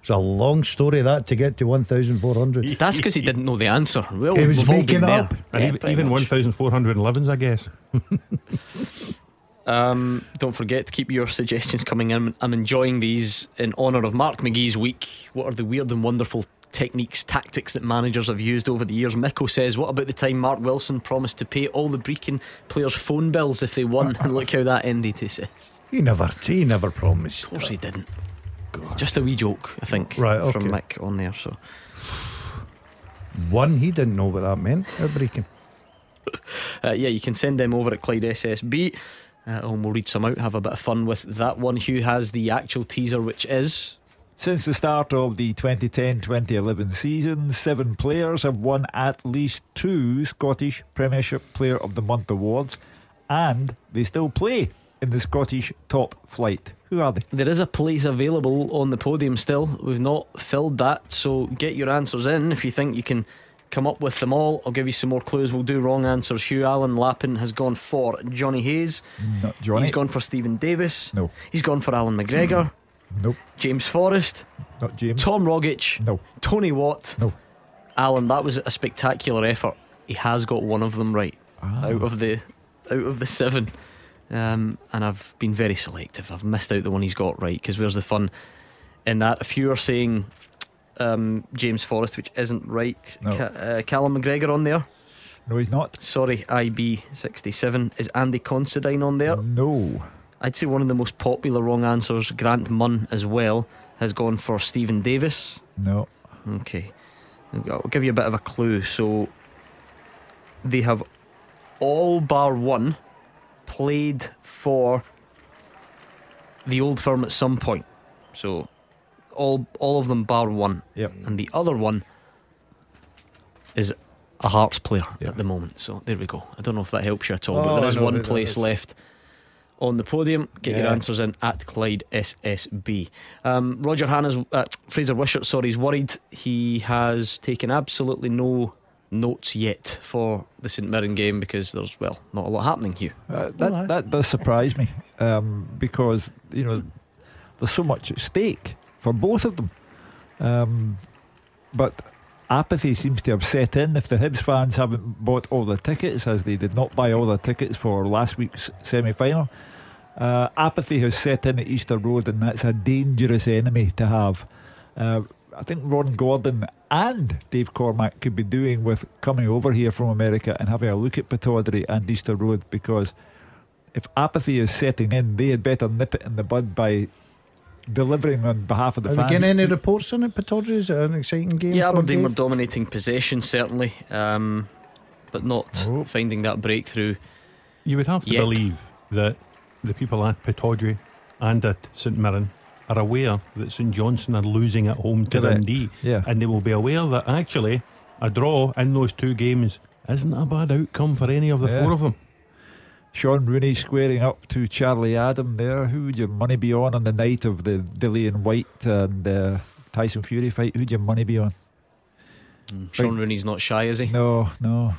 It's a long story that to get to 1,400. That's because he didn't know the answer. Well, He was making been it there. up. And Yeah, even, pretty 1,411s, I guess. Um, don't forget to keep your suggestions coming in. I'm enjoying these in honour of Mark McGhee's week. What are the weird and wonderful techniques, tactics that managers have used over the years? Miko says, What about the time Mark Wilson promised to pay all the Brechin players' phone bills if they won? and look how that ended, he says. He never, he never promised. Of course he didn't. It's just a wee joke, I think, Right, from okay. Mick on there. So One, he didn't know what that meant. At Brechin. Uh, yeah, you can send them over at Clyde SSB. Uh, and we'll read some out, have a bit of fun with that one. Hugh has the actual teaser, which is. Since the start of the 2010 2011 season, seven players have won at least two Scottish Premiership Player of the Month awards, and they still play in the Scottish top flight. Who are they? There is a place available on the podium still. We've not filled that, so get your answers in if you think you can come up with them all. I'll give you some more clues. We'll do wrong answers. Hugh Allen Lappin has gone for Johnny Hayes. Not Johnny. He's gone for Steven Davis. No. He's gone for Allan McGregor. Nope. James Forrest. Not James. Tom Rogic. No. Tony Watt. No. Alan, that was a spectacular effort. He has got one of them right Ah. out of the out of the seven. Um, and I've been very selective. I've missed out the one he's got right because where's the fun in that? If you are saying um, James Forrest, which isn't right, No. Ca- uh, Callum McGregor on there. No, he's not. Sorry, IB67. Is Andy Considine on there? No. I'd say one of the most popular wrong answers, Grant Munn as well, has gone for Steven Davis. No. Okay. I'll give you a bit of a clue. So they have all bar one played for the old firm at some point. So all all of them bar one. Yep. And the other one is a Hearts player at the moment. So there we go. I don't know if that helps you at all, but Oh, there I is know one place is. left on the podium. Get your answers in at Clyde SSB. Um, Roger Hannan's uh, Fraser Wishart, sorry, is worried. He has taken absolutely no notes yet for the St Mirren game because there's well not a lot happening here. Uh, that that does surprise me um, because you know there's so much at stake for both of them. Um, but apathy seems to have set in. If the Hibs fans haven't bought all the tickets, as they did not buy all the tickets for last week's semi-final, uh, apathy has set in at Easter Road, and that's a dangerous enemy to have. Uh, I think Ron Gordon and Dave Cormack could be doing with coming over here from America and having a look at Pittodrie and Easter Road because if apathy is setting in, they had better nip it in the bud by delivering on behalf of the Are we fans. getting any reports on it, Pittodrie? Is it an exciting game? Yeah, for Aberdeen were dominating possession certainly, um, but not finding that breakthrough. You would have to yet. believe that the people at Pittodrie and at St Mirren are aware that St Johnstone are losing at home to Correct. Dundee. Yeah. And they will be aware that actually a draw in those two games isn't a bad outcome for any of the Yeah. four of them. Shaun Rooney squaring up to Charlie Adam there. Who would your money be on on the night of the Dillian Whyte and uh, Tyson Fury fight? Who'd your money be on? Shaun Rooney's not shy, is he? No, no.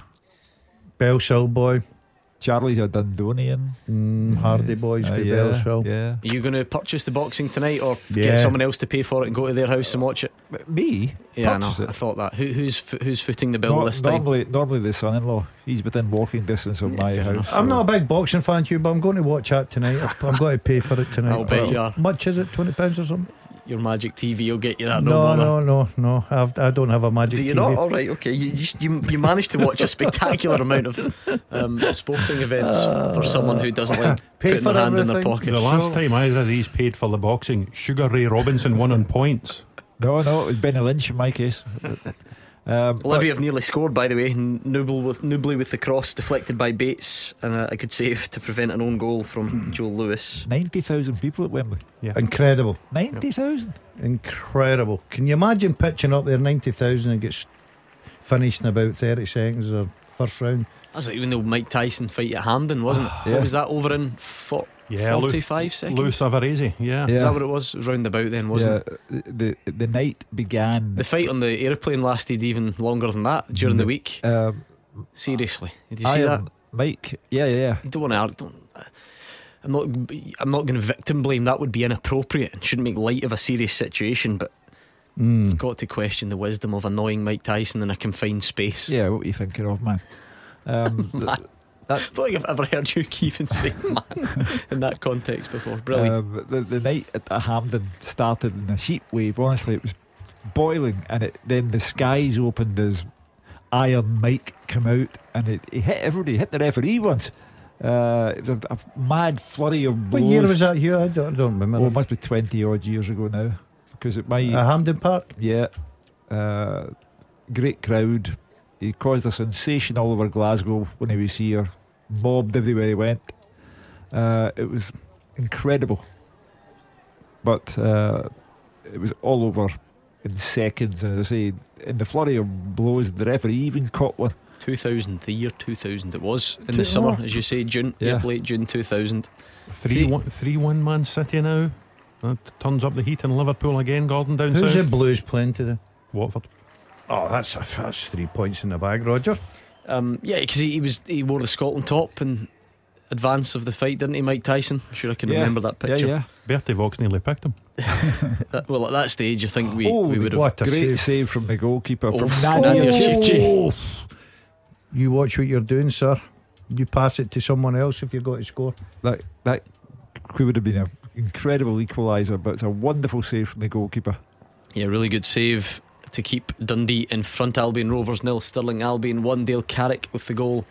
Bell boy. Charlie's a Dundonian. Mm, Hardy boys, Uh, the yeah, Bellshill. Yeah. Are you going to purchase the boxing tonight, or Yeah. get someone else to pay for it and go to their house and watch it? Me? Yeah, I it? I thought that. Who, who's who's footing the bill Nor- this time? normally, normally the son-in-law. He's within walking distance of my house. I'm so- not a big boxing fan, Hugh, but I'm going to watch that tonight. I'm going to pay for it tonight. I'll bet Uh, you are. Much is it? Twenty pounds or something? Your magic TV will get you that. No, No, bother. no, no, no. I've, I don't have a magic Do you TV. not? All right, okay. You, you you you managed to watch a spectacular amount of um, sporting events for someone who doesn't like putting their hand in their pocket. The last time either of these paid for the boxing, Sugar Ray Robinson won on points. No, no, it was Benny Lynch in my case. Um, Olivia have nearly scored, by the way. Noble with Nouble with the cross deflected by Bates, and a, a good save to prevent an own goal from Joe Lewis. 90,000 people at Wembley. Yeah. Incredible. 90,000? Incredible. Can you imagine pitching up there 90,000 and gets finished in about 30 seconds or first round? That's like even though Mike Tyson fight at Hampden, wasn't it? Yeah. What was that over in fo- Yeah, Lou- 45 seconds? Lou Savarese, yeah. Is that what it was? It was round about then, wasn't it? the, the night began. The fight on the aeroplane lasted even longer than that during the week. Um, Seriously, did you see that? Mike, yeah, yeah, yeah. You don't want to argue. Don't, I'm not. I'm not going to victim blame. That would be inappropriate and shouldn't make light of a serious situation. But Hmm. you've got to question the wisdom of annoying Mike Tyson in a confined space. Yeah, what are you thinking of, man? Um, th- Man. I don't think I've ever heard you even say man in that context before. Brilliant. Um, the, the night at the Hampden started in a heat wave. Honestly, it was boiling, and it, then the skies opened as Iron Mike came out, and it, he hit everybody. Hit the referee once. Uh, it was a, a mad flurry of blows. What year was that, Hugh? I don't, I don't remember. Oh, it must be twenty odd years ago now, because it might. Uh, Hampden Park? Yeah. Uh, great crowd. He caused a sensation all over Glasgow when he was here. Mobbed everywhere he went. Uh, it was incredible. But uh, it was all over in seconds. And as I say, in the flurry of blows, the referee even caught one. 2000, the year 2000 it was in Two- the summer, oh. as you say, June, Yeah. yep, late June 2000. Three one, three one Man City now. That turns up the heat in Liverpool again. Gordon down Who's south. the Blues playing today? Watford. Oh, that's that's three points in the bag, Roger. Um, yeah, because he, he was he wore the Scotland top in advance of the fight, didn't he, Mike Tyson? I'm sure I can Yeah. remember that picture. yeah. yeah. Berti Vogts nearly picked him. That- well, at that stage, I think we, oh, we would have. what a great save. from the goalkeeper Oh, from Nadir Nadir Ciftci. Ciftci. You watch what you're doing, sir. You pass it to someone else if you've got to score. That that would have been an incredible equaliser, but it's a wonderful save from the goalkeeper. Yeah, really good save to keep Dundee in front. Albion Rovers nil, Stirling Albion one. Dale Carrick with the goal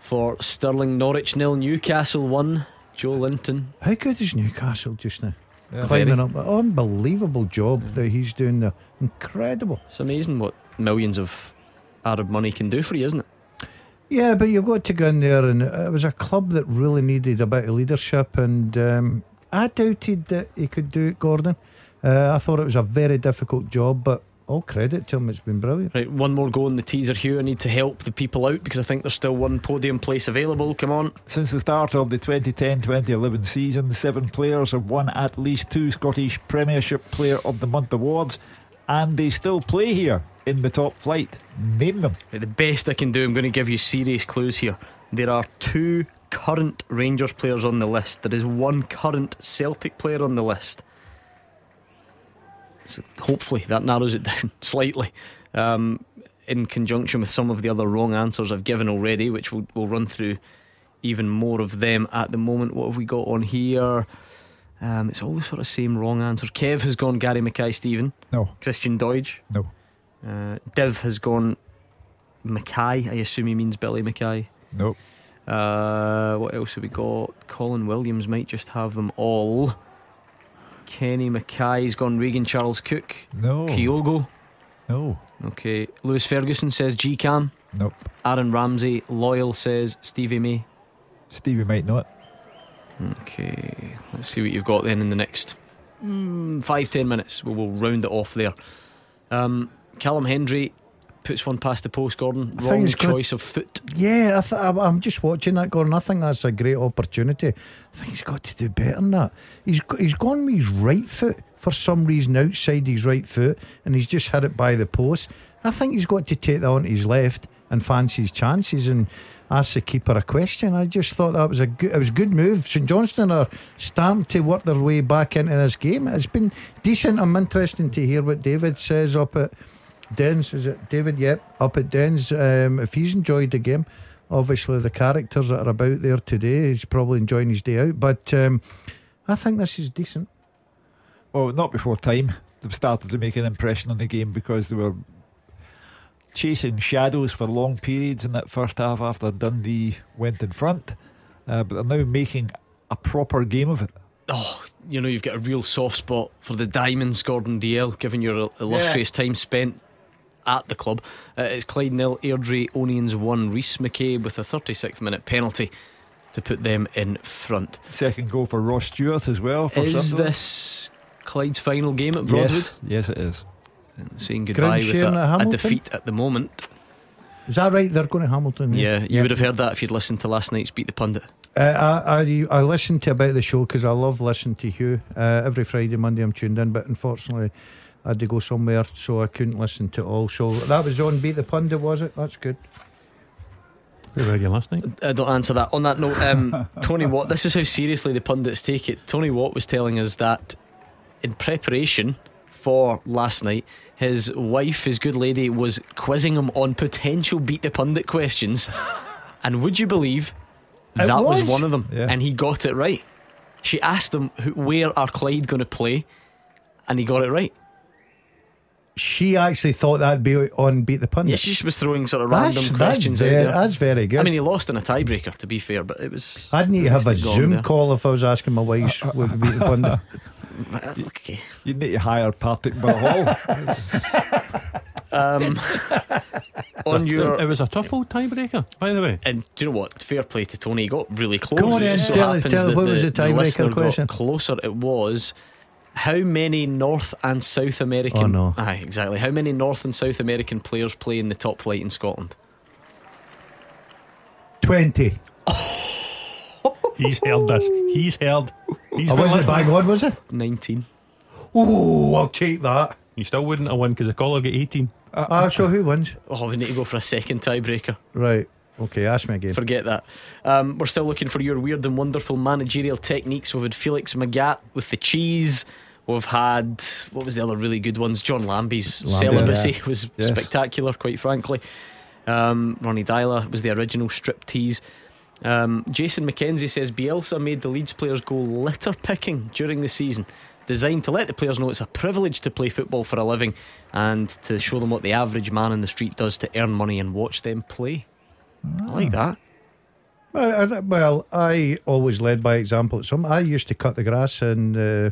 for Stirling. Norwich nil, Newcastle one. Joelinton. How good is Newcastle just now? Yeah. Climbing Very. up, unbelievable job that he's doing there. Incredible. It's amazing what millions of Arab money can do for you, isn't it? Yeah, but you've got to go in there, and it was a club that really needed a bit of leadership, and um, I doubted that he could do it, Gordon. Uh, I thought it was a very difficult job, but all credit to him. It's been brilliant. Right, one more go in the teaser here. I need to help the people out because I think there's still one podium place available. Come on. Since the start of the 2010 2011 season, seven players have won at least two Scottish Premiership Player of the Month awards, and they still play here in the top flight. Name them. Right, the best I can do, I'm going to give you serious clues here. There are two current Rangers players on the list. There is one current Celtic player on the list. So hopefully that narrows it down slightly. Um, in conjunction with some of the other wrong answers I've given already, which we'll, we'll run through even more of them at the moment. What have we got on here? Um, it's all the sort of same wrong answers. Kev has gone Gary Mackay-Steven. No. Christian Doidge. No. Uh, Div has gone Mackay. I assume he means Billy Mackay. Nope. Uh, what else have we got? Colin Williams might just have them all. Kenny Mackay's gone Regan Charles Cook. No. Kyogo. No. Okay. Lewis Ferguson says G Cam. Nope. Aaron Ramsey. Loyal says Stevie May. Stevie might not. Okay. Let's see what you've got then in the next mm, five, ten minutes. We will round it off there. Um, Callum Hendry puts one past the post, Gordon. I think Wrong he's got- choice of foot. Yeah, I I'm just watching that, Gordon. I think that's a great opportunity. I think he's got to do better than that. He's he's gone with his right foot for some reason outside his right foot, and he's just had it by the post. I think he's got to take that onto his left and fancy his chances and ask the keeper a question. I just thought that was a good, it was a good move. St Johnstone are starting to work their way back into this game. It's been decent. I'm interested to hear what David says up at Dens. Is it David? Yep, up at Dens. Um, if he's enjoyed the game, obviously the characters that are about there today, he's probably enjoying his day out. But um, I think this is decent. Well, not before time. They've started to make an impression on the game because they were chasing shadows for long periods in that first half after Dundee went in front. Uh, but they're now making a proper game of it. Oh, you know, you've got a real soft spot for the Diamonds, Gordon Dalziel, given your illustrious time spent at the club. Uh, it's Clyde nil, Airdrieonians 1, Rhys McCabe with a 36th minute penalty to put them in front. Second goal for Ross Stewart as well. For Is Sunderland. this Clyde's final game at Broadwood? Yes, yes, it is. Saying goodbye with sharing a, a Hamilton? defeat at the moment. Is that right? They're going to Hamilton. Yeah, you would have heard that if you'd listened to last night's Beat the Pundit. Uh, I, I I listen to about the show because I love listening to Hugh. Uh, every Friday, Monday, I'm tuned in, but unfortunately, I had to go somewhere, so I couldn't listen to it all. So that was on Beat the Pundit, was it? That's good. Where were you last night? I don't answer that. On that note, um, Tony Watt, this is how seriously the pundits take it. Tony Watt was telling us that in preparation for last night, his wife, his good lady, was quizzing him on potential beat the pundit questions. and would you believe that was? was? one of them? Yeah. And he got it right. She asked him, Where are Clyde going to play? And he got it right. She actually thought that'd be on Beat the Pundit. Yeah, she just was throwing sort of That's- random that's questions very- out there. that's very good. I mean, he lost in a tiebreaker, to be fair, but it was. I'd need to have a Must have gone Zoom there. call if I was asking my wife what would Beat the Pundit. Okay. You need to hire Partick Hall. Um, on your, It was a tough old tiebreaker, by the way. and do you know what? Fair play to Tony. He got really close. Go on It just so tell us- happens tell us that what was the tiebreaker listener question? Got closer. It was how many North and South American. Oh, no. Aye, exactly. How many North and South American players play in the top flight in Scotland? 20. He's held this. He's held. He's I been wasn't listening. bang on, was it? Nineteen. Oh, I'll take that. You still wouldn't have won because the caller got 18. Ah, so who wins? Oh, we need to go for a second tiebreaker. Right. Okay, ask me again. Forget that. Um, we're still looking for your weird and wonderful managerial techniques. We've had Felix Magat with the cheese. We've had what was the other really good ones? John Lambie's Lambie, celibacy yeah. was Yes. spectacular, quite frankly. Um, Ronny Deila was the original strip tease. Um, Jason McKenzie says Bielsa made the Leeds players go litter picking during the season, designed to let the players know it's a privilege to play football for a living and to show them what the average man in the street does to earn money and watch them play. I like that. Well I, well, I always led by example. Some I used to cut the grass and. uh,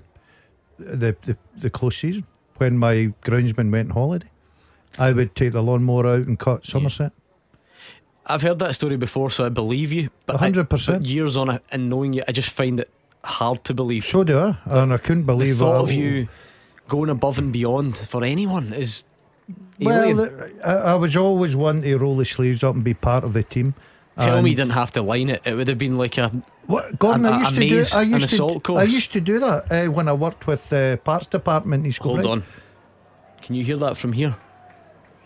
the, the the close season when my groundsman went on holiday. I would take the lawnmower out and cut Somerset. I've heard that story before, so I believe you. But 100%. but years on it and knowing you, I just find it hard to believe. So do I, and I couldn't believe the thought of you going above and beyond for anyone is alien. Well, I, I was always one to roll the sleeves up and be part of the team. Tell me he And- didn't have to line it. It would have been like a What, Gordon, a, I a used to maze, do. I an used to. assault course. I used to do that uh, when I worked with the parts department. in East Hold Kilbride. on. Can you hear that from here?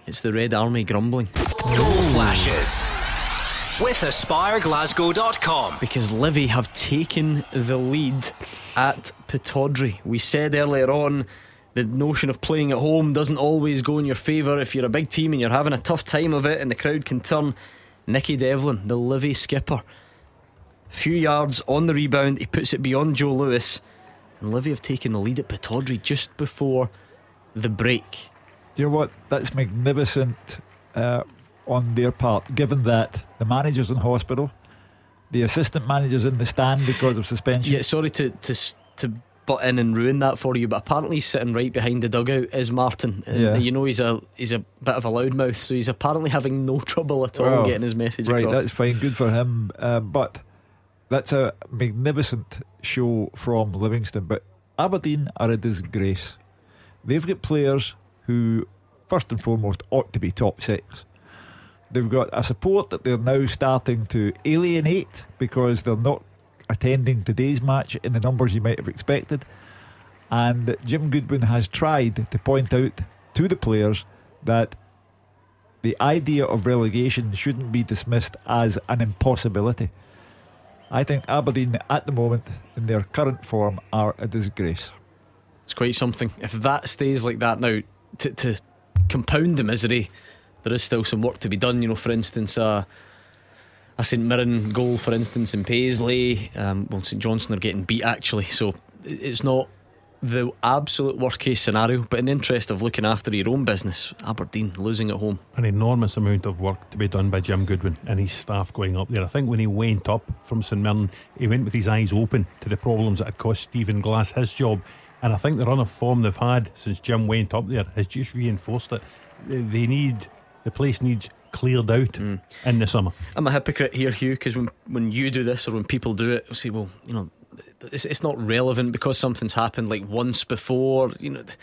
It's the Red Army grumbling. Goal flashes with AspireGlasgow.com. Because Livi have taken the lead at Pittodrie. We said earlier on the notion of playing at home doesn't always go in your favour if you're a big team and you're having a tough time of it and the crowd can turn. Nicky Devlin, the Livi skipper, few yards on the rebound, he puts it beyond Joe Lewis, and Livi have taken the lead at Pittodrie just before the break. Do you know what? That's magnificent uh, on their part, given that the manager's in hospital, the assistant manager's in the stand because of suspension. Yeah, sorry to to to butt in and ruin that for you, but apparently sitting right behind the dugout is Martin. And Yeah. you know he's a he's a bit of a loudmouth, so he's apparently having no trouble at all Well, getting his message right, across. that's fine, good for him. Uh, but that's a magnificent show from Livingston. But Aberdeen are a disgrace. They've got players who, first and foremost, ought to be top six. They've got a support that they're now starting to alienate because they're not attending today's match in the numbers you might have expected. And Jim Goodwin has tried to point out to the players that the idea of relegation shouldn't be dismissed as an impossibility. I think Aberdeen at the moment, in their current form, are a disgrace. It's quite something. If that stays like that now, to, to compound the misery, there is still some work to be done. You know, for instance, uh, a St Mirren goal, for instance, in Paisley. Um, well, St Johnstone are getting beat actually, so it's not the absolute worst case scenario. But in the interest of looking after your own business, Aberdeen losing at home. An enormous amount of work to be done by Jim Goodwin and his staff going up there. I think when he went up from St Mirren, he went with his eyes open to the problems that had cost Stephen Glass his job. And I think the run of form they've had since Jim went up there has just reinforced it. They they need, the place needs cleared out mm. in the summer. I'm a hypocrite here, Hugh, because when when you do this or when people do it, I say, well, you know, it's, it's not relevant because something's happened like once before. You know, it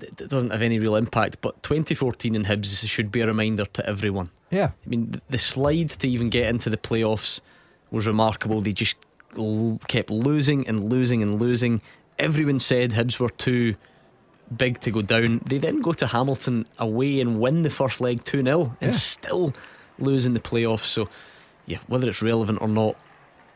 it doesn't have any real impact. But 2014 in Hibs should be a reminder to everyone. Yeah. I mean, th- the slide to even get into the playoffs was remarkable. They just l- kept losing and losing and losing. Everyone said Hibs were too big to go down. They then go to Hamilton away and win the first leg 2 0 and Yeah. still lose in the playoffs. So, yeah, whether it's relevant or not,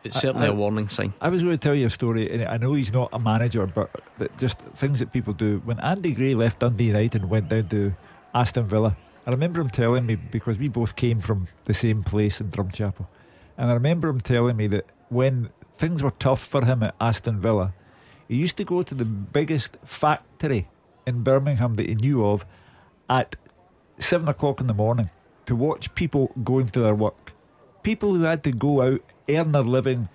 it's certainly I- a warning sign. I was going to tell you a story, and I know he's not a manager, but just things that people do. When Andy Gray left Dundee United and went down to Aston Villa, I remember him telling me because we both came from the same place in Drumchapel, and I remember him telling me that when things were tough for him at Aston Villa, he used to go to the biggest factory in Birmingham that he knew of at seven o'clock in the morning to watch people going to their work. People who had to go out, earn their living,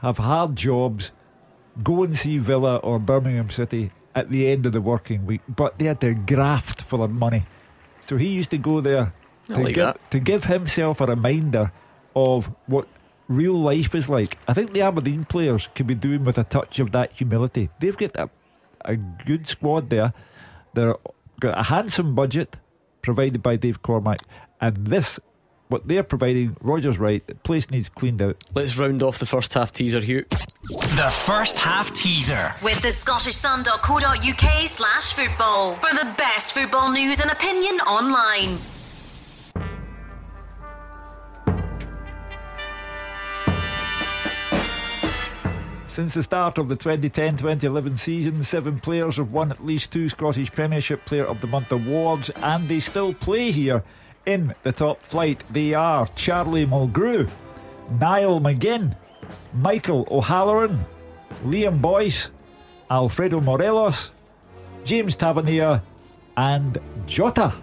have hard jobs, go and see Villa or Birmingham City at the end of the working week, but they had to graft for their money. So he used to go there to, like give, to give himself a reminder of what real life is like. I think the Aberdeen players could be doing with a touch of that humility. They've got a, a good squad there. They've got a handsome budget provided by Dave Cormack, and this, what they're providing, Roger's right. The place needs cleaned out. Let's round off the first half teaser, Hugh. The first half teaser. With the Scottish scottishsun.co.uk slash football for the best football news and opinion online. Since the start of the 2010 2011 season, seven players have won at least two Scottish Premiership Player of the Month awards, and they still play here in the top flight. They are Charlie Mulgrew, Niall McGinn, Michael O'Halloran, Liam Boyce, Alfredo Morelos, James Tavernier, and Jota.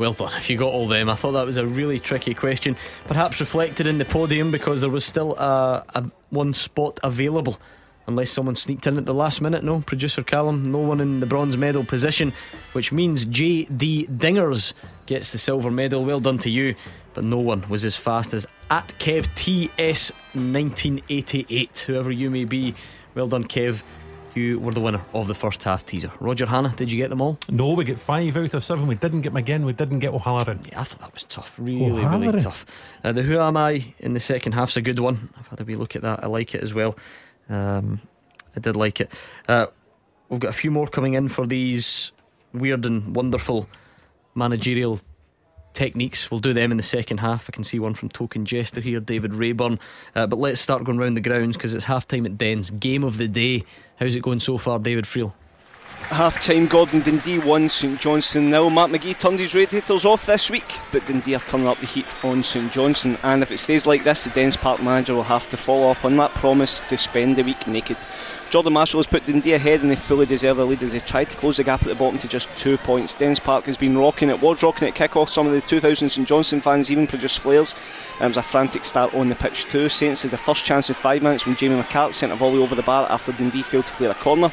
Well done if you got all them. I thought that was a really tricky question, perhaps reflected in the podium because there was still a, a one spot available. Unless someone sneaked in at the last minute, no. Producer Callum, no one in the bronze medal position, which means J.D. Dingers gets the silver medal. Well done to you, but no one was as fast as at Kev TS 1988. Whoever you may be, well done, Kev. You were the winner of the first half teaser. Roger Hannan, did you get them all? No, we get five out of seven. We didn't get McGinn, we didn't get O'Halloran. Yeah, I thought that was tough. Really, really tough. Uh, the Who Am I in the second half's a good one. I've had a wee look at that. I like it as well. Um, I did like it. Uh, we've got a few more coming in for these weird and wonderful managerial techniques. We'll do them in the second half. I can see one from Token Jester here, David Rayburn. Uh, but let's start going round the grounds because it's half time at Dens. Game of the day. How's it going so far, David Friel? Half time, Gordon Dundee 1, St Johnstone nil. Mark McGhee turned his radiators off this week, but Dundee are turning up the heat on St Johnstone. And if it stays like this, the Dens Park manager will have to follow up on that promise to spend the week naked. Jordan Marshall has put Dundee ahead and they fully deserve the lead as they tried to close the gap at the bottom to just two points. Dens Park has been rocking, it was rocking at kick off. Some of the 2000 St Johnstone fans even produced flares. Um, it was a frantic start on the pitch too. Saints had the first chance in five minutes when Jamie McCart sent a volley over the bar after Dundee failed to clear a corner.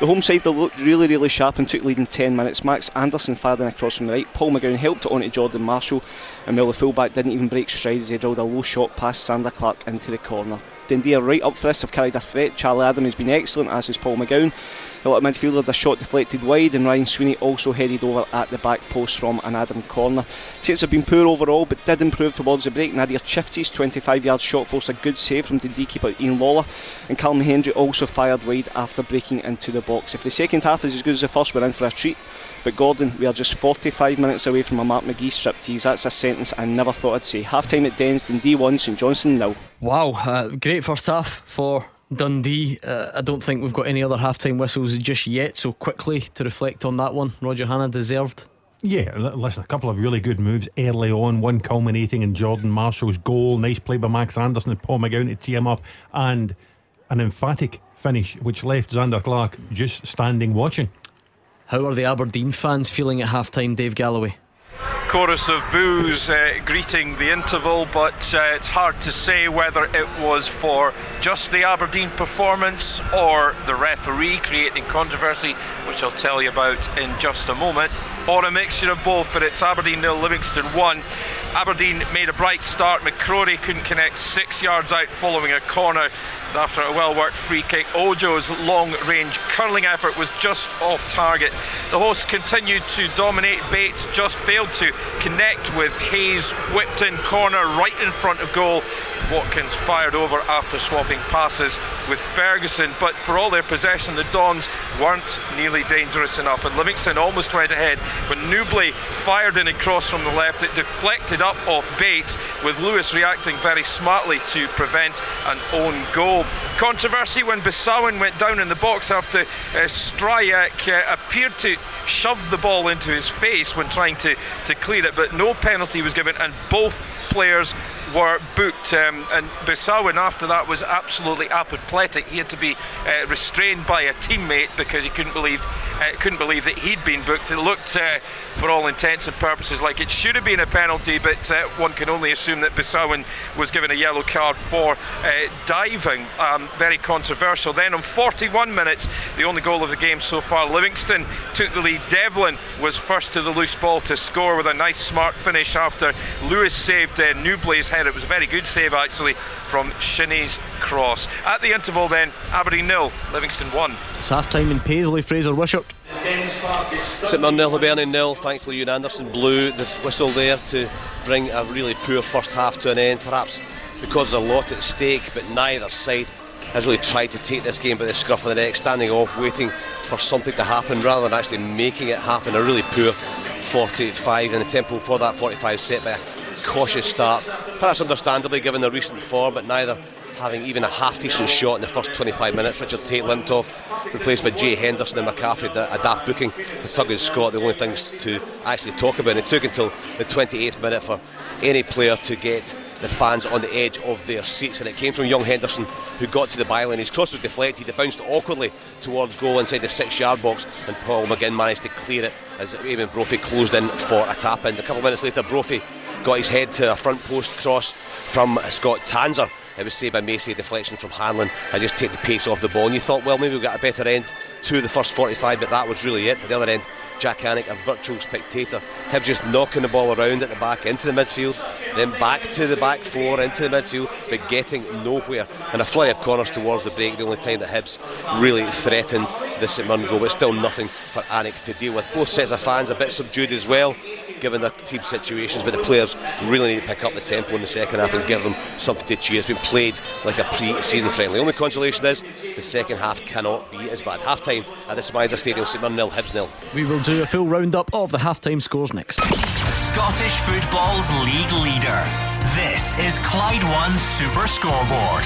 The home side looked really, really sharp and took lead in 10 minutes. Max Anderson fired in across from the right. Paul McGowan helped it on to Jordan Marshall. And while the fullback didn't even break stride as he drilled a low shot past Zander Clark into the corner. Dundee right up for this, have carried a threat. Charlie Adam has been excellent, as has Paul McGowan. The little midfielder had a shot deflected wide, and Ryan Sweeney also headed over at the back post from an Adam corner. Saints have been poor overall, but did improve towards the break. Nadir Ciftci's 25 yard shot forced a good save from Dundee keeper Ian Lawlor, and Callum Hendry also fired wide after breaking into the box. If the second half is as good as the first, we're in for a treat. But Gordon, we are just 45 minutes away from a Mark McGhee striptease. That's a sentence I never thought I'd say. Half time at Dens, Dundee 1, St Johnstone now. Wow, uh, great first half for Dundee. Uh, I don't think we've got any other half-time whistles just yet. So quickly to reflect on that one, Roger Hannan deserved. Yeah, listen, a couple of really good moves early on, one culminating in Jordan Marshall's goal. Nice play by Max Anderson and Paul McGowan to tee him up, and an emphatic finish which left Zander Clark just standing watching. How are the Aberdeen fans feeling at half time, Dave Galloway? chorus of boos uh, greeting the interval, but uh, it's hard to say whether it was for just the Aberdeen performance or the referee creating controversy, which I'll tell you about in just a moment, or a mixture of both. But it's Aberdeen nil, Livingston one. Aberdeen made a bright start. McCrorie couldn't connect six yards out following a corner after a well worked free kick. Ojo's long range curling effort was just off target. The hosts continued to dominate. Bates just failed to connect with Hayes, whipped in corner right in front of goal. Watkins fired over after swapping passes with Ferguson, but for all their possession, the Dons weren't nearly dangerous enough. And Livingston almost went ahead when Nouble fired in a cross from the left. It deflected up off Bates, with Lewis reacting very smartly to prevent an own goal. Controversy when Besuijen went down in the box after uh, Stryjek uh, appeared to shove the ball into his face when trying to, to clear it, but no penalty was given, and both players were booked. Um, and Besuijen, after that, was absolutely apoplectic. He had to be uh, restrained by a teammate because he couldn't believe uh, couldn't believe that he'd been booked. It looked, uh, for all intents and purposes, like it should have been a penalty, but uh, one can only assume that Besuijen was given a yellow card for uh, diving. Um, very controversial. Then on 41 minutes, the only goal of the game so far, Livingston took the lead. Devlin was first to the loose ball to score with a nice smart finish after Lewis saved uh, Nouble's head. It was a very good save actually from Shinnie's cross. At the interval then, Aberdeen nil, Livingston 1. It's half time in Paisley, Fraser Wishart. St Mirren nil, Hibernian nil. Thankfully, Ewan Anderson blew the whistle there to bring a really poor first half to an end. Perhaps because there's a lot at stake, but neither side has really tried to take this game by the scruff of the neck, standing off, waiting for something to happen rather than actually making it happen. A really poor 45 in the tempo for that 45 set by a cautious start. Perhaps understandably given the recent form, but neither having even a half decent shot in the first 25 minutes. Richard Tait limped off, replaced by Jay Henderson and McCarthy, a daft booking. The Tug and Scott, the only things to actually talk about. And it took until the 28th minute for any player to get the fans on the edge of their seats, and it came from young Henderson who got to the byline. His cross was deflected, it bounced awkwardly towards goal inside the six yard box, and Paul McGinn managed to clear it as Eamon Brophy closed in for a tap in. A couple of minutes later, Brophy got his head to a front post cross from Scott Tanser. It was saved by Macey, deflection from Hanlon. I just take the pace off the ball, and you thought, well, maybe we'll get a better end to the first 45, but that was really it. At the other end, Jak Alnwick a virtual spectator. Him just knocking the ball around at the back into the midfield, then back to the back four into the midfield, but getting nowhere. And a flurry of corners towards the break, the only time that Hibs really threatened the St Mirren goal, but still nothing for Alnwick to deal with. Both sets of fans a bit subdued as well, given their team situations, but the players really need to pick up the tempo in the second half and give them something to cheer. It's been played like a pre-season friendly. The only consolation is the second half cannot be as bad. Half time at the SMiSA Stadium, St Mirren nil, Hibs nil. We will do a full roundup of the half-time scores next. Scottish football's league leader. This is Clyde One Super Scoreboard.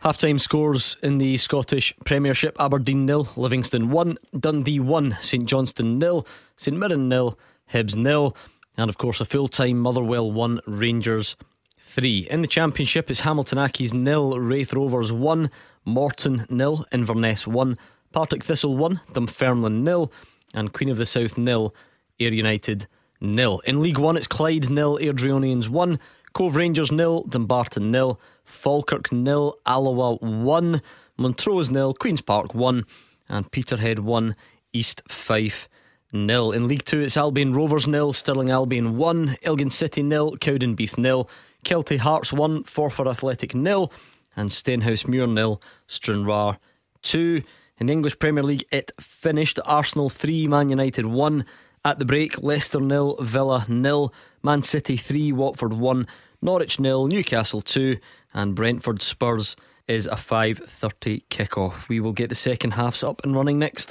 Half-time scores in the Scottish Premiership: Aberdeen nil, Livingston one, Dundee one, St Johnstone nil, St Mirren nil, Hibs nil, and of course a full-time Motherwell one, Rangers three. In the Championship, it's Hamilton Accies nil, Raith Rovers one, Morton nil, Inverness one, Partick Thistle one, Dunfermline nil, and Queen of the South nil, Ayr United nil. In League One, it's Clyde nil, Airdrieonians one, Cove Rangers nil, Dumbarton nil, Falkirk nil, Alloa one, Montrose nil, Queens Park one, and Peterhead one, East Fife nil. In League Two, it's Albion Rovers nil, Stirling Albion one, Elgin City nil, Cowdenbeath nil, Kelty Hearts one, Forfar Athletic nil, and Stenhousemuir nil, Stranraer two. In the English Premier League, it finished Arsenal 3, Man United 1. At the break, Leicester nil, Villa nil, Man City 3, Watford 1, Norwich nil, Newcastle 2, and Brentford Spurs is a 5:30 kick-off. We will get the second halves up and running next.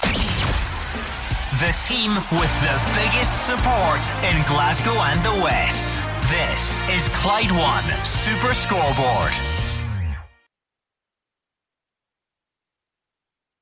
The team with the biggest support in Glasgow and the West. This is Clyde One Super Scoreboard.